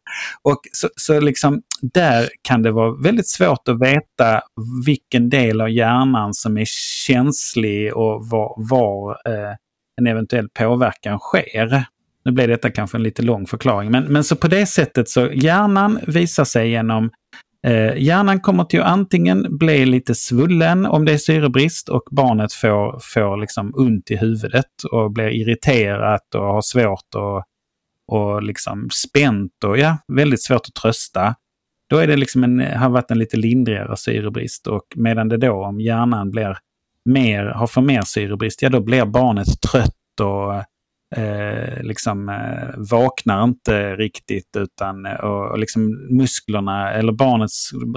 och så, så liksom där kan det vara väldigt svårt att veta vilken del av hjärnan som är känslig och var, var eh, en eventuell påverkan sker. Nu blev detta kanske en lite lång förklaring, men, men så på det sättet så hjärnan visar sig genom Eh, hjärnan kommer till att antingen bli lite svullen om det är syrebrist och barnet får, får liksom ont i huvudet och blir irriterat och har svårt och, och liksom spänt och ja, väldigt svårt att trösta. Då är det liksom en, har varit en lite lindrigare syrebrist och medan det då om hjärnan blir mer, har för mer syrebrist, ja då blir barnet trött och eh, liksom eh, vaknar inte riktigt utan eh, och, och liksom musklerna eller barnet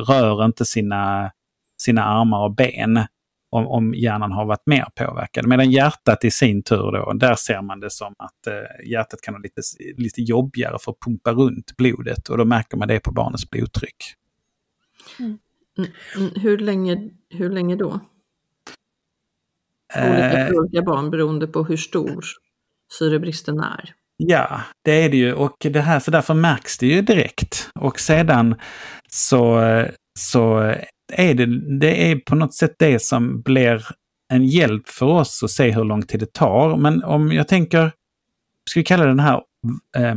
rör inte sina, sina armar och ben om, om hjärnan har varit mer påverkad. Medan hjärtat i sin tur då, där ser man det som att eh, hjärtat kan ha lite, lite jobbigare för att pumpa runt blodet och då märker man det på barnets blodtryck. Mm, Hur, länge, hur länge då? Olika Eh, för olika barn beroende på hur stor syrebristen är. Ja, det är det ju och det här, så därför märks det ju direkt. Och sedan så, så är det, det är på något sätt det som blir en hjälp för oss att se hur lång tid det tar. Men om jag tänker, ska vi kalla den här, eh,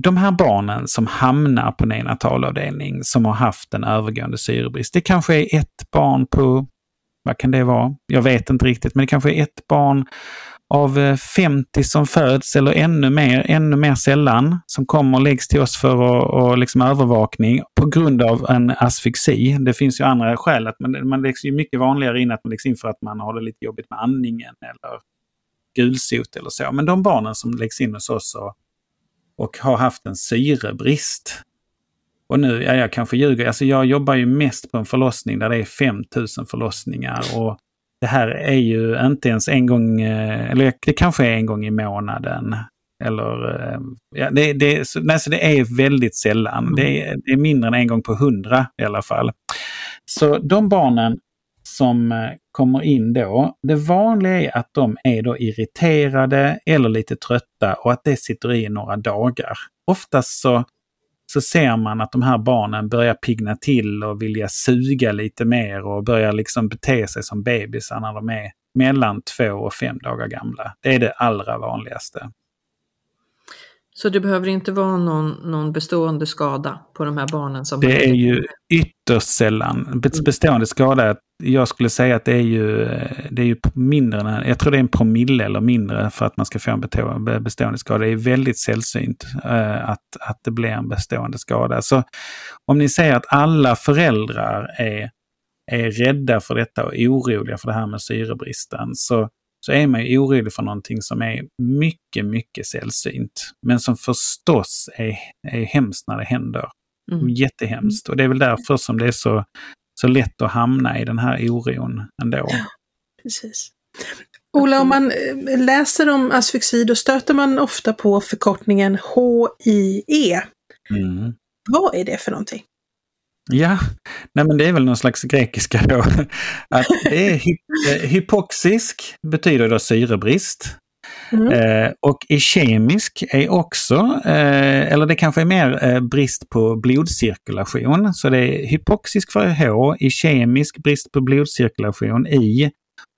de här barnen som hamnar på neonatalavdelning som har haft en övergående syrebrist. Det kanske är ett barn på, vad kan det vara? Jag vet inte riktigt, men det kanske är ett barn av eh, 50 som föds eller ännu mer, ännu mer sällan som kommer och läggs till oss för och, och liksom övervakning på grund av en asfyxi. Det finns ju andra skäl. Att man, man läggs ju mycket vanligare in att man läggs in för att man har det lite jobbigt med andningen eller gulsot eller så. Men de barnen som läggs in hos oss och, och har haft en syrebrist. Och nu, ja, jag kanske ljuger, alltså jag jobbar ju mest på en förlossning där det är 5000 förlossningar. Och det här är ju inte ens en gång, eh, eller det kanske är en gång i månaden. Eller, eh, ja, det, det, så, nej, så det är väldigt sällan. Mm. Det, är, det är mindre än en gång på hundra i alla fall. Så de barnen som eh, kommer in då, det vanliga är att de är då irriterade eller lite trötta och att det sitter i några dagar. Oftast så, så ser man att de här barnen börjar pigna till och vilja suga lite mer och börjar liksom bete sig som bebisar när de är mellan två och fem dagar gamla. Det är det allra vanligaste. Så det behöver inte vara någon, någon bestående skada på de här barnen? som Det är ju ytterst sällan. Be- Bestående skada, jag skulle säga att det är ju, det är ju mindre jag tror det är en promille eller mindre för att man ska få en bestående skada. Det är väldigt sällsynt eh, att, att det blir en bestående skada. Så om ni säger att alla föräldrar är, är rädda för detta och oroliga för det här med syrebristen så, så är man ju orolig för någonting som är mycket, mycket sällsynt. Men som förstås är, är hemskt när det händer. Mm. Jättehemskt. Och det är väl därför som det är så, så lätt att hamna i den här oron ändå. Precis. Ola, om man eh, läser om asfixi då stöter man ofta på förkortningen HIE. Mm. Vad är det för någonting? Ja, nej men det är väl någon slags grekiska då. Att det är hy- eh, hypoxisk, betyder då syrebrist. Mm. Eh, och ischemisk är också, eh, eller det kanske är mer eh, brist på blodcirkulation. Så det är hypoxisk för H, ischemisk brist på blodcirkulation I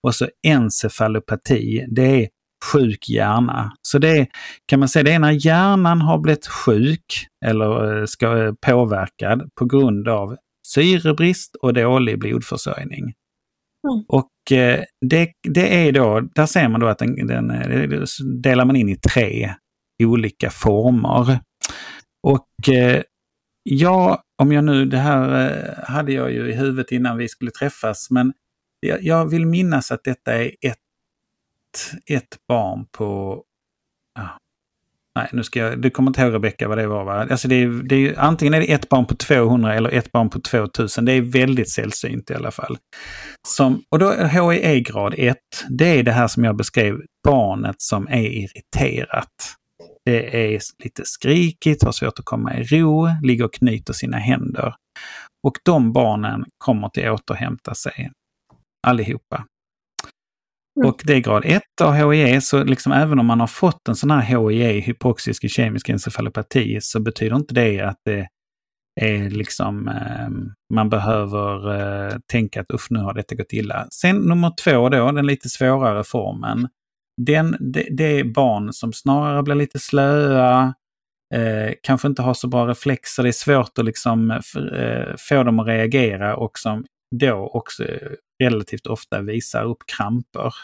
och så encefalopati, det är sjuk hjärna. Så det kan man säga, det är när hjärnan har blivit sjuk eller eh, ska, eh, påverkad på grund av syrebrist och dålig blodförsörjning. Mm. Och eh, det, det är då, där ser man då att den, den delar man in i tre olika former. Och eh, ja, om jag nu, det här eh, hade jag ju i huvudet innan vi skulle träffas, men jag, jag vill minnas att detta är ett, ett barn på ja, Nej, nu ska jag, du kommer inte ihåg Rebecka vad det var va? Alltså det är, det är, antingen är det ett barn på 200 eller ett barn på 2000. Det är väldigt sällsynt i alla fall. Som, och då HIE grad 1, det är det här som jag beskrev, barnet som är irriterat. Det är lite skrikigt, har svårt att komma i ro, ligger och knyter sina händer. Och de barnen kommer till återhämta sig. Allihopa. Mm. Och det är grad 1 av HIE, så liksom även om man har fått en sån här HIE, hypoxisk kemisk encefalopati, så betyder inte det att det är liksom, eh, man behöver eh, tänka att uff, nu har detta gått illa. Sen nummer två då, den lite svårare formen. Den, det, det är barn som snarare blir lite slöa, eh, kanske inte har så bra reflexer, det är svårt att liksom eh, f- eh, få dem att reagera och som då också relativt ofta visar upp kramper.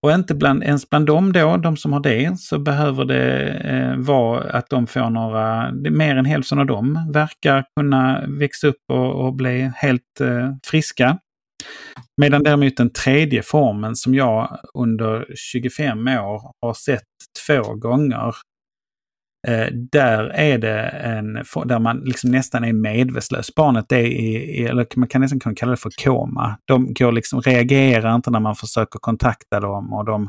Och inte bland, ens bland dem då, de som har det, så behöver det eh, vara att de får några, mer än hälften av dem verkar kunna växa upp och, och bli helt eh, friska. Medan däremot den tredje formen som jag under 25 år har sett två gånger Eh, där är det en, där man liksom nästan är medvetslös. Barnet är i, eller man kan nästan kalla det för koma. De går liksom, reagerar inte när man försöker kontakta dem och de,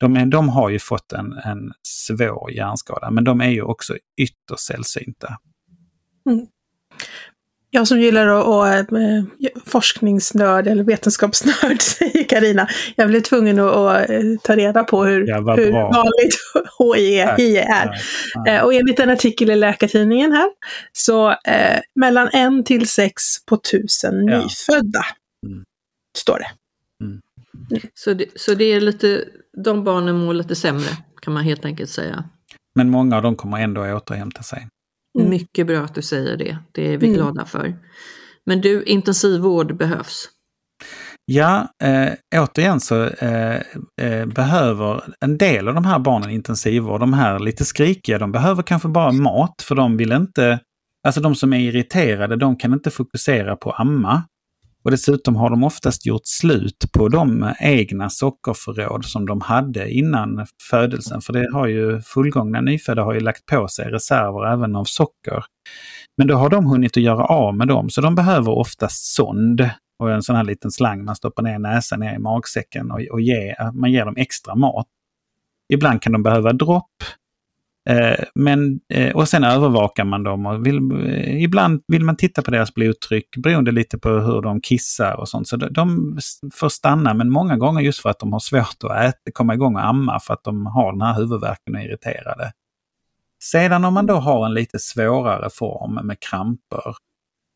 de, är, de har ju fått en, en svår hjärnskada, men de är ju också ytterst sällsynta. Mm. Jag som gillar att, att äh, forskningsnörd eller vetenskapsnörd, säger Karina. Jag blev tvungen att, att eh, ta reda på hur, hur vanligt Tack. HIE är. Ja, ja. Eh, Och enligt en artikel i Läkartidningen här, så eh, mellan en till sex på tusen Ja. nyfödda, Mm. står det. Så det, så det är lite, de barnen mår lite sämre kan man helt enkelt säga. Men många av dem kommer ändå att återhämta sig. Mm. Mycket bra att du säger det, det är vi Mm. glada för. Men du, intensivvård behövs. Ja, eh, återigen så eh, eh, behöver en del av de här barnen intensivvård. De här lite skrikiga, de behöver kanske bara mat för de vill inte... Alltså de som är irriterade, de kan inte fokusera på amma. Och dessutom har de oftast gjort slut på de egna sockerförråd som de hade innan födelsen. För det har ju fullgångna nyfödda har ju lagt på sig reserver även av socker. Men då har de hunnit att göra av med dem, så de behöver oftast sond och en sån här liten slang man stoppar ner näsan ner i magsäcken och, och ge, man ger dem extra mat. Ibland kan de behöva dropp Eh, men, eh, och sen övervakar man dem och vill, eh, ibland vill man titta på deras blodtryck beroende lite på hur de kissar och sånt. Så de, de får stanna, men många gånger just för att de har svårt att äta, komma igång och amma för att de har den här huvudvärken och är irriterade. Sedan om man då har en lite svårare form med kramper,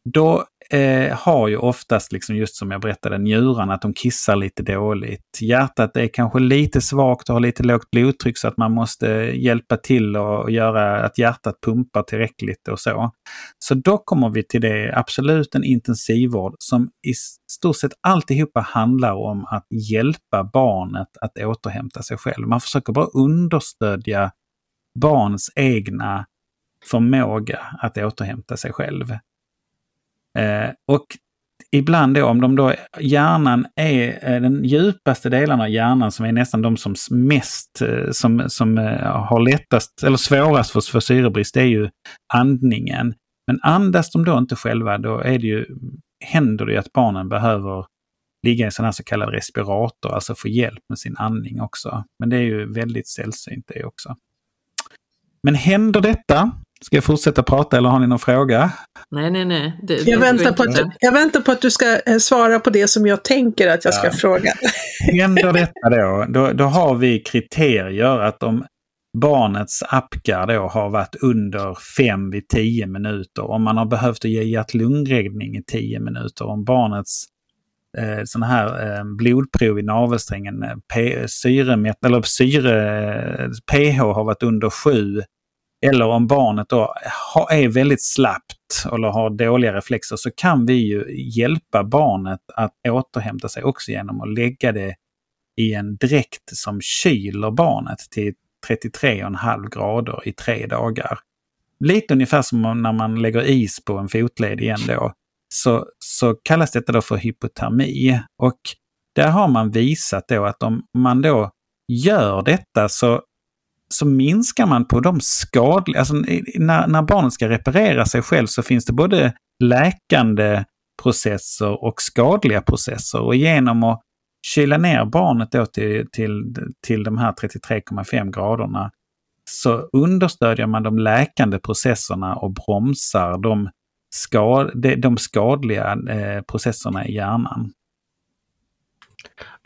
då eh, har ju oftast, liksom just som jag berättade, njurarna att de kissar lite dåligt. Hjärtat är kanske lite svagt och har lite lågt blodtryck så att man måste hjälpa till och göra att hjärtat pumpar tillräckligt och så. Så då kommer vi till det, absolut en intensivvård som i stort sett alltihopa handlar om att hjälpa barnet att återhämta sig själv. Man försöker bara understödja barns egna förmåga att återhämta sig själv. Eh, och ibland då, om de då, hjärnan är eh, den djupaste delen av hjärnan som är nästan de som mest, eh, som, som eh, har lättast eller svårast för, för syrebrist, det är ju andningen. Men andas de då inte själva, då är det ju, händer det ju att barnen behöver ligga i en sån här så kallad respirator, alltså få hjälp med sin andning också. Men det är ju väldigt sällsynt det också. Men händer detta, Ska jag fortsätta prata eller har ni någon fråga? Nej, nej, nej. Det, jag, väntar på att, jag väntar på att du ska eh, svara på det som jag tänker att jag ska ja. fråga. Händer detta då, då, då har vi kriterier att om barnets apgar då har varit under 5 vid 10 minuter, om man har behövt ge hjärt-lungräddning i 10 minuter, om barnets eh, sån här eh, blodprov i navelsträngen, eh, P, syremätt, eller syre, pH har varit under 7 eller om barnet då är väldigt slappt eller har dåliga reflexer så kan vi ju hjälpa barnet att återhämta sig också genom att lägga det i en dräkt som kyler barnet till 33,5 grader i tre dagar. Lite ungefär som när man lägger is på en fotled igen då. Så, så kallas detta då för hypotermi. Och där har man visat då att om man då gör detta så så minskar man på de skadliga, alltså när, när barnet ska reparera sig själv så finns det både läkande processer och skadliga processer. Och genom att kyla ner barnet då till, till, till de här 33,5 graderna så understödjer man de läkande processerna och bromsar de, skad, de, skadliga eh, processerna i hjärnan.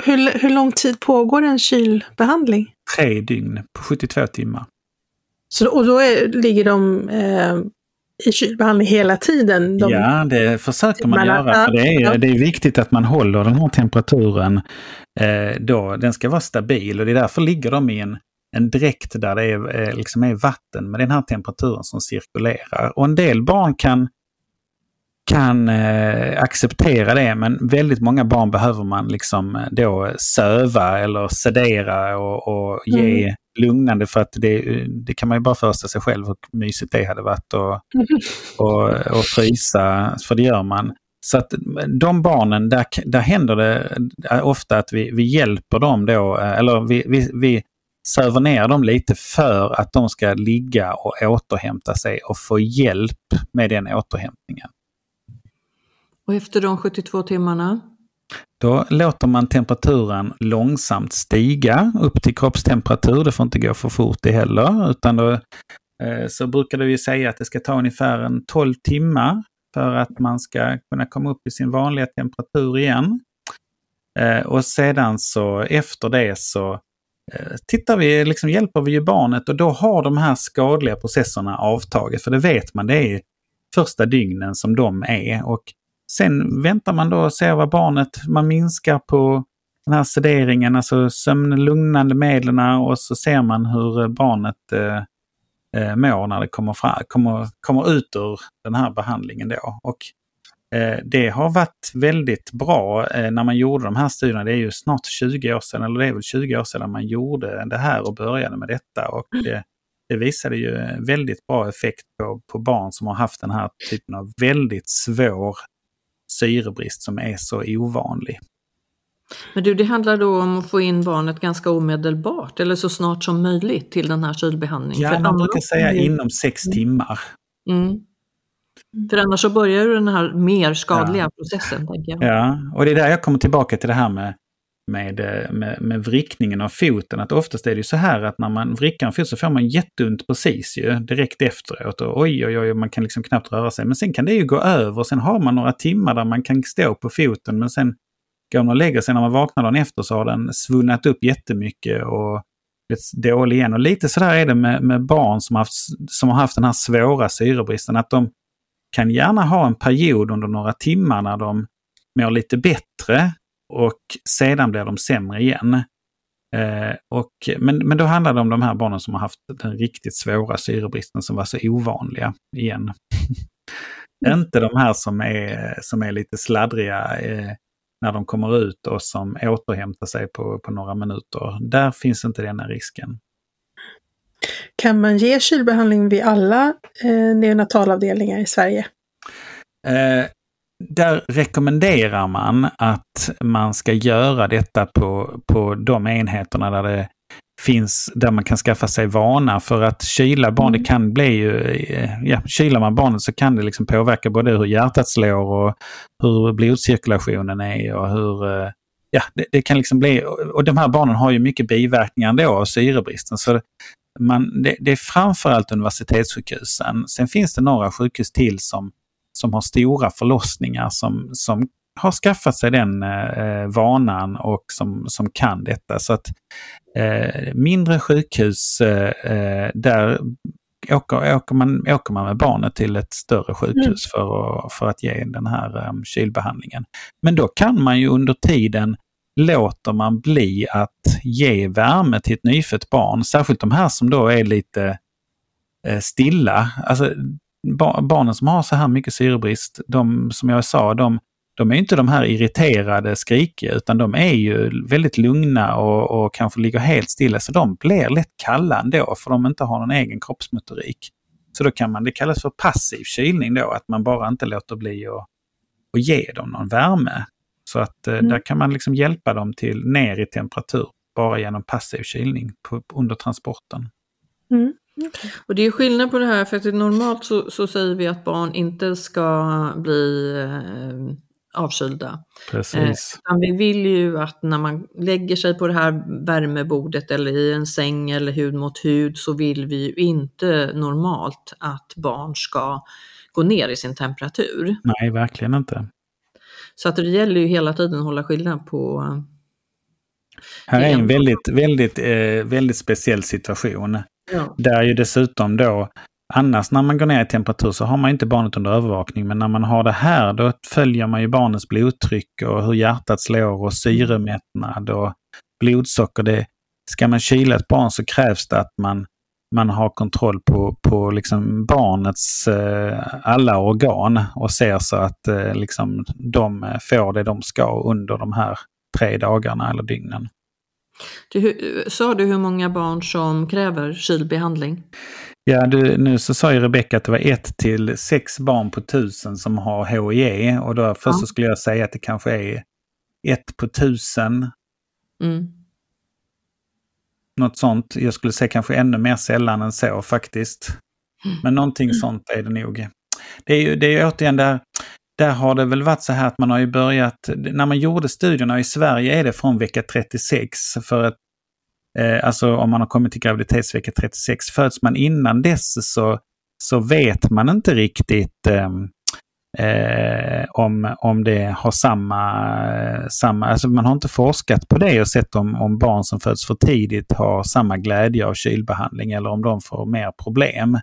Hur, hur lång tid pågår en kylbehandling? Tre dygn på 72 timmar. Så, och då är, ligger de eh, i kylbehandling hela tiden? De ja, det försöker man göra. För det, är, det är viktigt att man håller den här temperaturen. Eh, då, den ska vara stabil och det är därför ligger de i en, en dräkt där det är, eh, liksom är vatten med den här temperaturen som cirkulerar. Och en del barn kan kan eh, acceptera det men väldigt många barn behöver man liksom eh, då söva eller sedera och, och ge mm. lugnande för att det, det kan man ju bara föreställa sig själv hur mysigt det hade varit och, och, och frysa, för det gör man. Så att de barnen, där, där händer det eh, ofta att vi, vi hjälper dem då, eh, eller vi, vi, vi söver ner dem lite för att de ska ligga och återhämta sig och få hjälp med den återhämtningen. Och efter de 72 timmarna? Då låter man temperaturen långsamt stiga upp till kroppstemperatur. Det får inte gå för fort det heller. Utan då, eh, så brukar vi säga att det ska ta ungefär en 12 timmar för att man ska kunna komma upp i sin vanliga temperatur igen. Eh, och sedan så efter det så eh, tittar vi, liksom hjälper vi ju barnet och då har de här skadliga processerna avtagit. För det vet man, det är första dygnen som de är. Och Sen väntar man då och ser vad barnet, man minskar på den här sederingen, alltså sömnlugnande medlen och så ser man hur barnet eh, eh, mår när det kommer, fram, kommer, kommer ut ur den här behandlingen då. Och eh, det har varit väldigt bra eh, när man gjorde de här studierna. Det är ju snart 20 år sedan, eller det är väl 20 år sedan man gjorde det här och började med detta. Och det, det visade ju väldigt bra effekt på, på barn som har haft den här typen av väldigt svår syrebrist som är så ovanlig. Men du, det handlar då om att få in barnet ganska omedelbart eller så snart som möjligt till den här kylbehandlingen? Ja, man brukar säga inom sex mm. timmar. Mm. För annars så börjar ju den här mer skadliga ja. processen. Tänker jag. Ja, och det är där jag kommer tillbaka till det här med med, eh, med, med vrickningen av foten. Att oftast är det ju så här att när man vrickar en fot så får man jätteont precis ju, direkt efteråt. Och oj, oj, oj, man kan liksom knappt röra sig. Men sen kan det ju gå över sen har man några timmar där man kan stå på foten. Men sen går man och lägger sig när man vaknar dagen efter så har den svullnat upp jättemycket och blivit dålig igen. Och lite sådär är det med, med barn som, haft, som har haft den här svåra syrebristen. Att de kan gärna ha en period under några timmar när de mår lite bättre och sedan blir de sämre igen. Eh, och, men, men då handlar det om de här barnen som har haft den riktigt svåra syrebristen som var så ovanliga igen. Mm. Inte de här som är, som är lite sladdriga eh, när de kommer ut och som återhämtar sig på, på några minuter. Där finns inte den risken. Kan man ge kylbehandling vid alla eh, neonatalavdelningar i Sverige? Eh, där rekommenderar man att man ska göra detta på, på de enheterna där det finns, där man kan skaffa sig vana för att kyla barn, det mm. kan bli ju, eh, ja, kylar man barnet så kan det liksom påverka både hur hjärtat slår och hur blodcirkulationen är och hur, eh, ja, det, det kan liksom bli, och de här barnen har ju mycket biverkningar ändå av syrebristen. Så man, det, det är framförallt universitetssjukhusen. Sen finns det några sjukhus till som som har stora förlossningar som, som har skaffat sig den eh, vanan och som, som kan detta. Så att eh, mindre sjukhus, eh, eh där åker, åker, man, åker man med barnet till ett större sjukhus mm. för, att, för att ge den här um, kylbehandlingen. Men då kan man ju under tiden låter man bli att ge värme till ett nyfött barn, särskilt de här som då är lite eh, stilla. Alltså, barnen som har så här mycket syrebrist, de som jag sa, de, de är inte de här irriterade, skrikiga, utan de är ju väldigt lugna och, och kanske ligger helt stilla. Så de blir lätt kalla ändå, för de inte har någon egen kroppsmotorik. Så då kan man, det kallas för passiv kylning då, att man bara inte låter bli att, att ge dem någon värme. Så att eh, mm. där kan man liksom hjälpa dem till ner i temperatur bara genom passiv kylning på, under transporten. Mm. Okay. Och det är skillnad på det här, för att normalt så, så säger vi att barn inte ska bli eh, avkylda. Precis. Eh, vi vill ju att när man lägger sig på det här värmebordet eller i en säng eller hud mot hud så vill vi ju inte normalt att barn ska gå ner i sin temperatur. Nej, verkligen inte. Så att det gäller ju hela tiden att hålla skillnad på här är en väldigt, väldigt, eh, väldigt speciell situation. Ja. Där ju dessutom då, annars när man går ner i temperatur så har man inte barnet under övervakning. Men när man har det här då följer man ju barnets blodtryck och hur hjärtat slår och syremättnad och blodsocker. Det, ska man kyla ett barn så krävs det att man, man har kontroll på, på liksom barnets eh, alla organ och ser så att eh, liksom de får det de ska under de här tre dagarna eller dygnen. Du, sa du hur många barn som kräver kylbehandling? Ja, du, nu så sa ju Rebecka att det var ett till sex barn på tusen som har HIE och då först ja. så skulle jag säga att det kanske är ett på tusen. Mm. Något sånt. Jag skulle säga kanske ännu mer sällan än så faktiskt. Mm. Men någonting mm. sånt är det nog. Det är ju det är återigen där, där har det väl varit så här att man har ju börjat, när man gjorde studierna i Sverige är det från vecka 36. För att, eh, alltså om man har kommit till graviditetsvecka 36. Föds man innan dess så, så vet man inte riktigt eh, eh, om, om det har samma, samma, alltså man har inte forskat på det och sett om, om barn som föds för tidigt har samma glädje av kylbehandling eller om de får mer problem.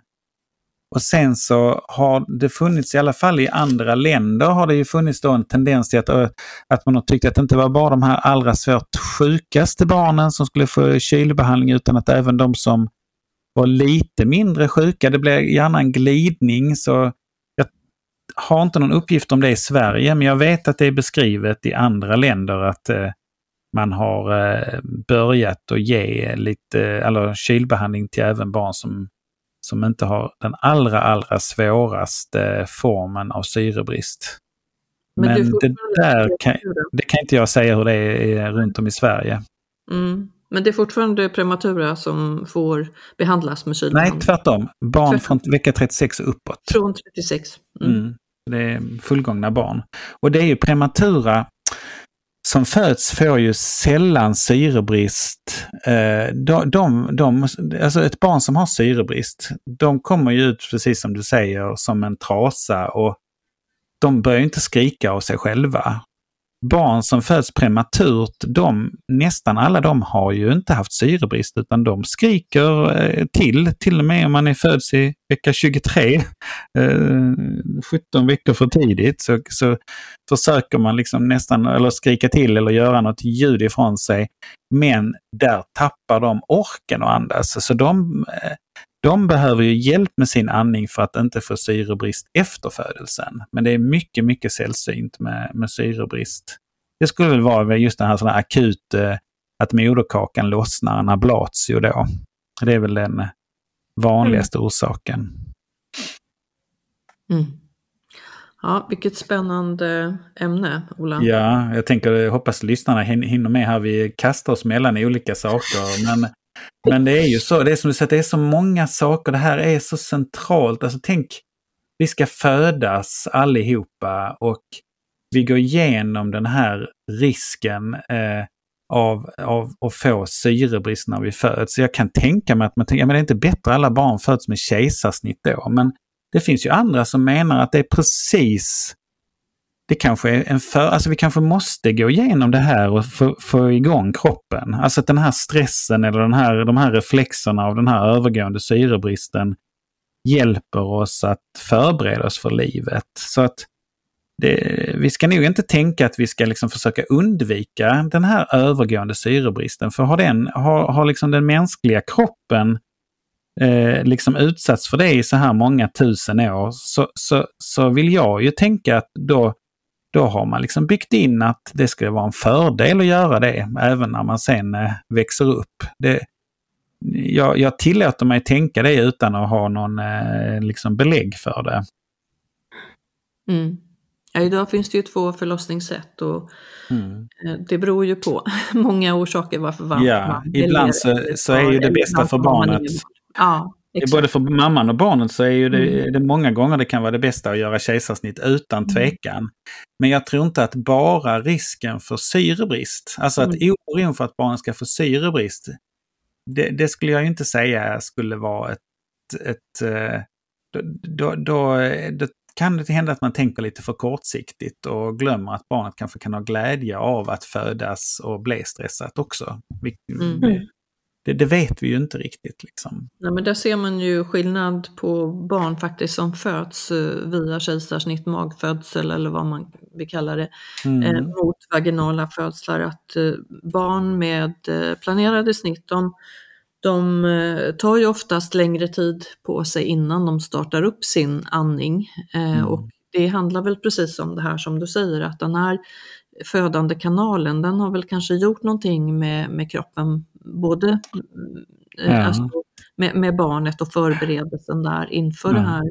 Och sen så har det funnits, i alla fall i andra länder, har det ju funnits då en tendens till att, att man har tyckt att det inte var bara de här allra svårt sjukaste barnen som skulle få kylbehandling utan att även de som var lite mindre sjuka, det blev gärna en glidning. Så jag har inte någon uppgift om det i Sverige, men jag vet att det är beskrivet i andra länder att eh, man har eh, börjat att ge lite, eller kylbehandling till även barn som som inte har den allra, allra svåraste formen av syrebrist. Men, Men det, där kan, det kan inte jag säga hur det är runt om i Sverige. Mm. Men det är fortfarande prematura som får behandlas med kylbehandling? Nej, tvärtom. Barn tvärtom. från vecka 36 och uppåt. Från 36. Mm. Mm. Det är fullgångna barn. Och det är ju prematura som föds får ju sällan syrebrist. Eh, de, de, de, alltså ett barn som har syrebrist, de kommer ju ut, precis som du säger, som en trasa och de börjar inte skrika av sig själva barn som föds prematurt, de, nästan alla de har ju inte haft syrebrist utan de skriker eh, till, till och med om man är född i vecka 23, eh, 17 veckor för tidigt, så, så försöker man liksom nästan eller skrika till eller göra något ljud ifrån sig. Men där tappar de orken att andas. Så de, eh, de behöver ju hjälp med sin andning för att inte få syrebrist efter födelsen. Men det är mycket, mycket sällsynt med, med syrebrist. Det skulle väl vara just det här sådana akut, eh, att moderkakan lossnar, en ablatio då. Det är väl den vanligaste mm. orsaken. Mm. Ja, vilket spännande ämne, Ola. Ja, jag tänker, jag hoppas lyssnarna hinner med här. Vi kastar oss mellan olika saker. Men men det är ju så, det är som du säger, det är så många saker. Det här är så centralt. Alltså tänk, vi ska födas allihopa och vi går igenom den här risken eh, av, av att få syrebrist när vi föds. Jag kan tänka mig att man tänker, ja men det är inte bättre alla barn föds med kejsarsnitt då. Men det finns ju andra som menar att det är precis det kanske är en för, alltså vi kanske måste gå igenom det här och få, få igång kroppen. Alltså att den här stressen eller den här, de här reflexerna av den här övergående syrebristen hjälper oss att förbereda oss för livet. Så att det, vi ska nog inte tänka att vi ska liksom försöka undvika den här övergående syrebristen. För har, den, har, har liksom den mänskliga kroppen eh, liksom utsatts för det i så här många tusen år så, så, så vill jag ju tänka att då då har man liksom byggt in att det ska vara en fördel att göra det även när man sen eh, växer upp. Det, jag, jag tillåter mig tänka det utan att ha någon eh, liksom belägg för det. Mm. Ja, idag finns det ju två förlossningssätt och mm. Eh, det beror ju på många orsaker varför man Ja, ibland så, så är ju det bästa för barnet. Ja, Exakt. Både för mamman och barnet så är ju det, mm. det många gånger det kan vara det bästa att göra kejsarsnitt utan mm. tvekan. Men jag tror inte att bara risken för syrebrist, alltså att mm. oron för att barnet ska få syrebrist, det, det, skulle jag inte säga skulle vara ett... ett eh, då, då, då, kan det hända att man tänker lite för kortsiktigt och glömmer att barnet kanske kan ha glädje av att födas och bli stressat också. Mm det, det, vet vi ju inte riktigt. Liksom. Nej, men där ser man ju skillnad på barn faktiskt som föds eh, via kejsarsnitt, magfödsel eller vad man vill kalla det, mm. eh, mot vaginala födslar. Att eh, barn med eh, planerade snitt, de, de eh, tar ju oftast längre tid på sig innan de startar upp sin andning. Eh, mm. Och det handlar väl precis om det här som du säger, att den här födande kanalen, den har väl kanske gjort någonting med, med kroppen, både eh, ja. alltså, med, med, barnet och förberedelsen där inför ja. det här.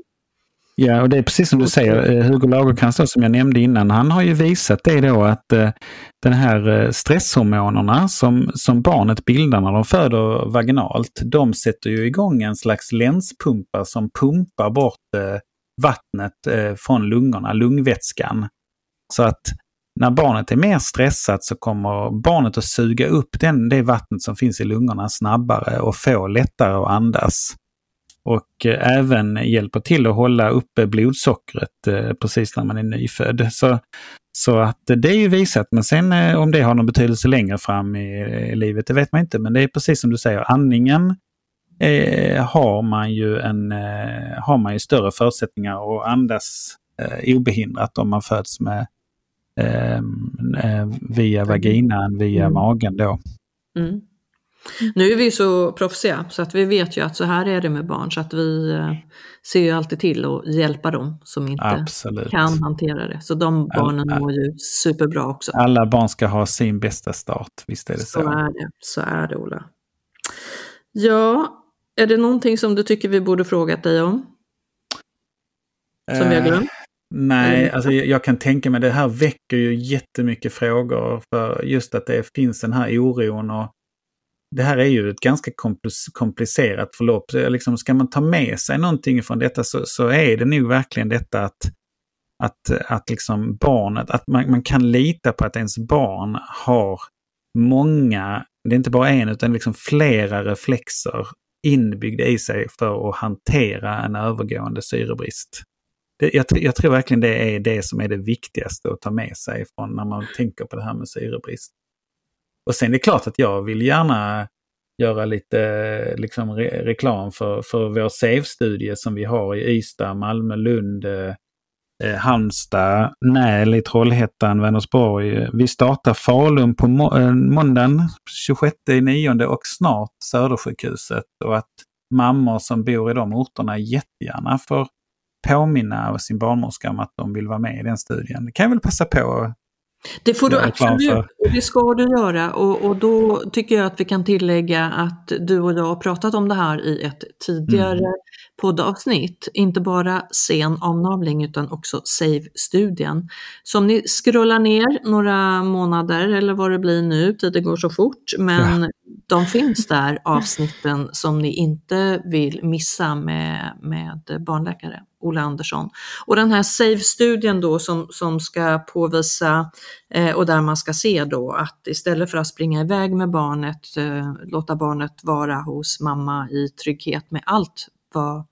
Ja, och det är precis som du säger, eh, Hugo Lagercrantz som jag nämnde innan, han har ju visat det då att eh, den här stresshormonerna som, som barnet bildar när de föder vaginalt, de sätter ju igång en slags länspumpar som pumpar bort vattnet från lungorna, lungvätskan. Så att när barnet är mer stressat så kommer barnet att suga upp den, det vattnet som finns i lungorna snabbare och få lättare att andas. Och eh, även hjälper till att hålla uppe blodsockret eh, precis när man är nyfödd. Så, så att det är ju visat, men sen eh, om det har någon betydelse längre fram i, livet, det vet man inte. Men det är precis som du säger, andningen eh, har, man ju en, eh, har man ju större förutsättningar att andas eh, obehindrat om man föds med via vaginan, via mm. magen då. Mm. Nu är vi så proffsiga så att vi vet ju att så här är det med barn så att vi eh, ser ju alltid till att hjälpa dem som inte Absolut. kan hantera det. Så de barnen all, mår ju superbra också. Alla barn ska ha sin bästa start, visst är det så. Så är det, så är det Ola. Ja, är det någonting som du tycker vi borde frågat dig om? Som vi har glömt? Nej, alltså jag kan tänka mig det här väcker ju jättemycket frågor för just att det finns den här oron och det här är ju ett ganska komplicerat förlopp. Liksom, ska man ta med sig någonting från detta så, så är det nog verkligen detta att, Att, att liksom barnet, att man, man kan lita på att ens barn har många, det är inte bara en utan liksom flera reflexer inbyggda i sig för att hantera en övergående syrebrist. Det, jag, jag, tror verkligen det är det som är det viktigaste att ta med sig från när man tänker på det här med syrebrist. Och sen är det klart att jag vill gärna göra lite liksom, re reklam för, för vår SAVE-studie som vi har i Ystad, Malmö, Lund, eh, eh Halmstad, Näl i Trollhättan, Vänersborg. Vi startar Falun på må eh, måndagen 26 9 och snart Södersjukhuset. Och att mammor som bor i de orterna jättegärna får påminna sin barnmorska om att de vill vara med i den studien. Det kan jag väl passa på det får du absolut, och det ska du göra. Och, och då tycker jag att vi kan tillägga att du och jag har pratat om det här i ett tidigare mm. Poddavsnitt. Inte bara sen avnavling utan också SAVE-studien. Så om ni scrollar ner några månader eller vad det blir nu, tiden går så fort, men ja. de finns där avsnitten som ni inte vill missa med, med barnläkare. Ola Andersson. Och den här SAVE-studien då som, som ska påvisa eh, och där man ska se då att istället för att springa iväg med barnet, eh, låta barnet vara hos mamma i trygghet med allt vad,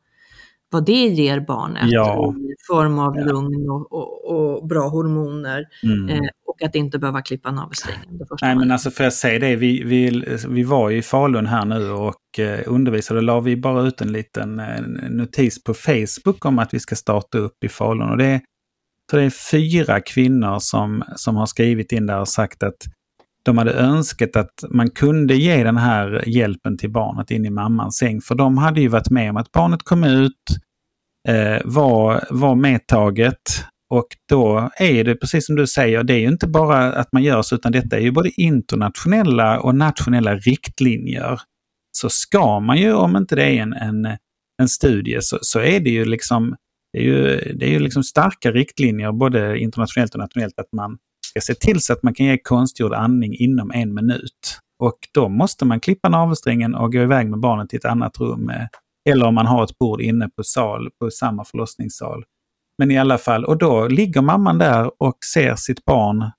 vad det ger barnet ja. i form av ja. lugn och, och, och, bra hormoner. Mm. Eh, och att inte behöva klippa navelsträngen. Nej men alltså för jag säga det, vi, vi, vi var ju i Falun här nu och eh, undervisade. Då la vi bara ut en liten eh, notis på Facebook om att vi ska starta upp i Falun. Och det, så det är fyra kvinnor som, som har skrivit in där och sagt att de hade önskat att man kunde ge den här hjälpen till barnet in i mammans säng. För de hade ju varit med om att barnet kom ut, eh, var, var medtaget, och då är det precis som du säger, det är ju inte bara att man gör så, utan detta är ju både internationella och nationella riktlinjer. Så ska man ju, om inte det är en, en, en studie, så, så är det ju liksom det är ju, det är ju liksom starka riktlinjer både internationellt och nationellt att man ska se till så att man kan ge konstgjord andning inom en minut. Och då måste man klippa navelsträngen och gå iväg med barnet till ett annat rum. Eh, eller om man har ett bord inne på sal, på samma förlossningssal. Men i alla fall, och då ligger mamman där och ser sitt barn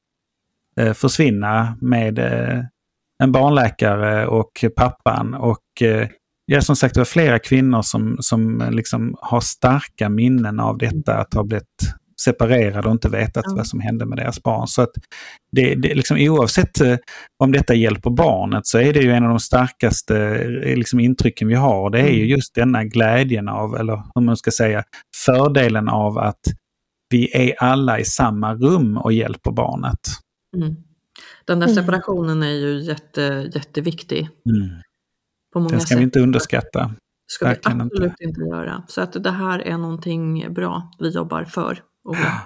eh, försvinna med eh, en barnläkare och pappan. Och eh, ja, som sagt, det var flera kvinnor som, som eh, liksom har starka minnen av detta, att ha blivit separerade och inte vetat ja. vad som hände med deras barn. Så att det, det, liksom, oavsett eh, om detta hjälper barnet så är det ju en av de starkaste eh, liksom, intrycken vi har. Det är ju mm. just denna glädjen av, eller hur man ska säga, fördelen av att vi är alla i samma rum och hjälper barnet. Mm. Den där mm. separationen är ju jätte, jätteviktig. Mm. På många Den ska sätt. vi inte underskatta. ska Verkligen vi absolut inte. inte göra. Så att det här är någonting bra vi jobbar för. Ja,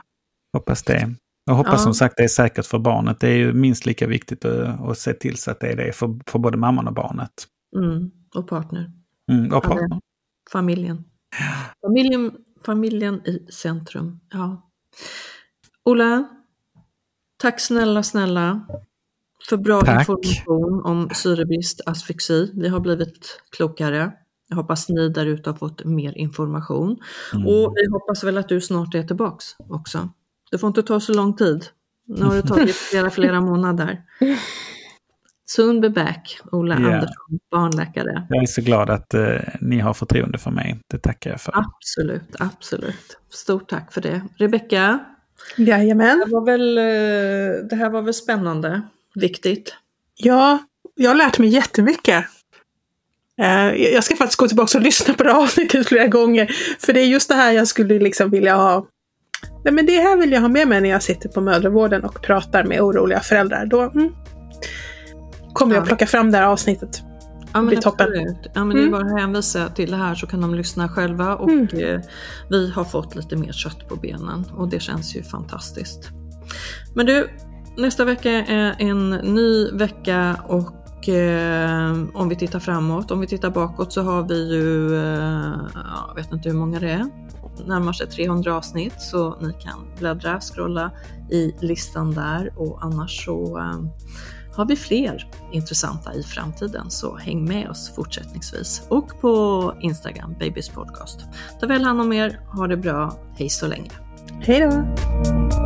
hoppas det. Jag hoppas ja. som sagt det är säkert för barnet. Det är ju minst lika viktigt att, att se till så att det är det för, för både mamman och barnet. Mm, och partner. Mm, och partner. familjen. familjen. Familjen i centrum. Ja. Ola, tack snälla, snälla för bra tack. information om syrebrist, asfyxi. Vi har blivit klokare. Jag hoppas ni där ute har fått mer information. Mm. Och vi hoppas väl att du snart är tillbaks också. Det får inte ta så lång tid. Nu har det tagit flera, flera månader. Soon be back, Ola yeah. Andersson, barnläkare. Jag är så glad att uh, ni har förtroende för mig. Det tackar jag för. Absolut, absolut. Stort tack för det. Rebecka? Jajamän. Det, var väl, uh, det här var väl spännande, viktigt? Ja, jag har lärt mig jättemycket. Uh, jag ska faktiskt gå tillbaka och lyssna på det avsnittet flera gånger. För det är just det här jag skulle liksom vilja ha Nej, men det här vill jag ha med mig när jag sitter på mödravården och pratar med oroliga föräldrar. Då mm, kommer jag plocka fram det här avsnittet. Ja, men det blir toppen. Ja, men mm. Det är mm. bara att hänvisa till det här så kan de lyssna själva och mm. eh, vi har fått lite mer kött på benen och det känns ju fantastiskt. Men du, nästa vecka är en ny vecka och eh, om vi tittar framåt, om vi tittar bakåt så har vi ju, eh, jag vet inte hur många det är, närmar sig 300 avsnitt så ni kan bläddra, scrolla i listan där och annars så eh, har vi fler intressanta i framtiden så häng med oss fortsättningsvis och på Instagram, Babys Podcast. Ta väl hand om er, ha det bra, hej så länge! Hej då!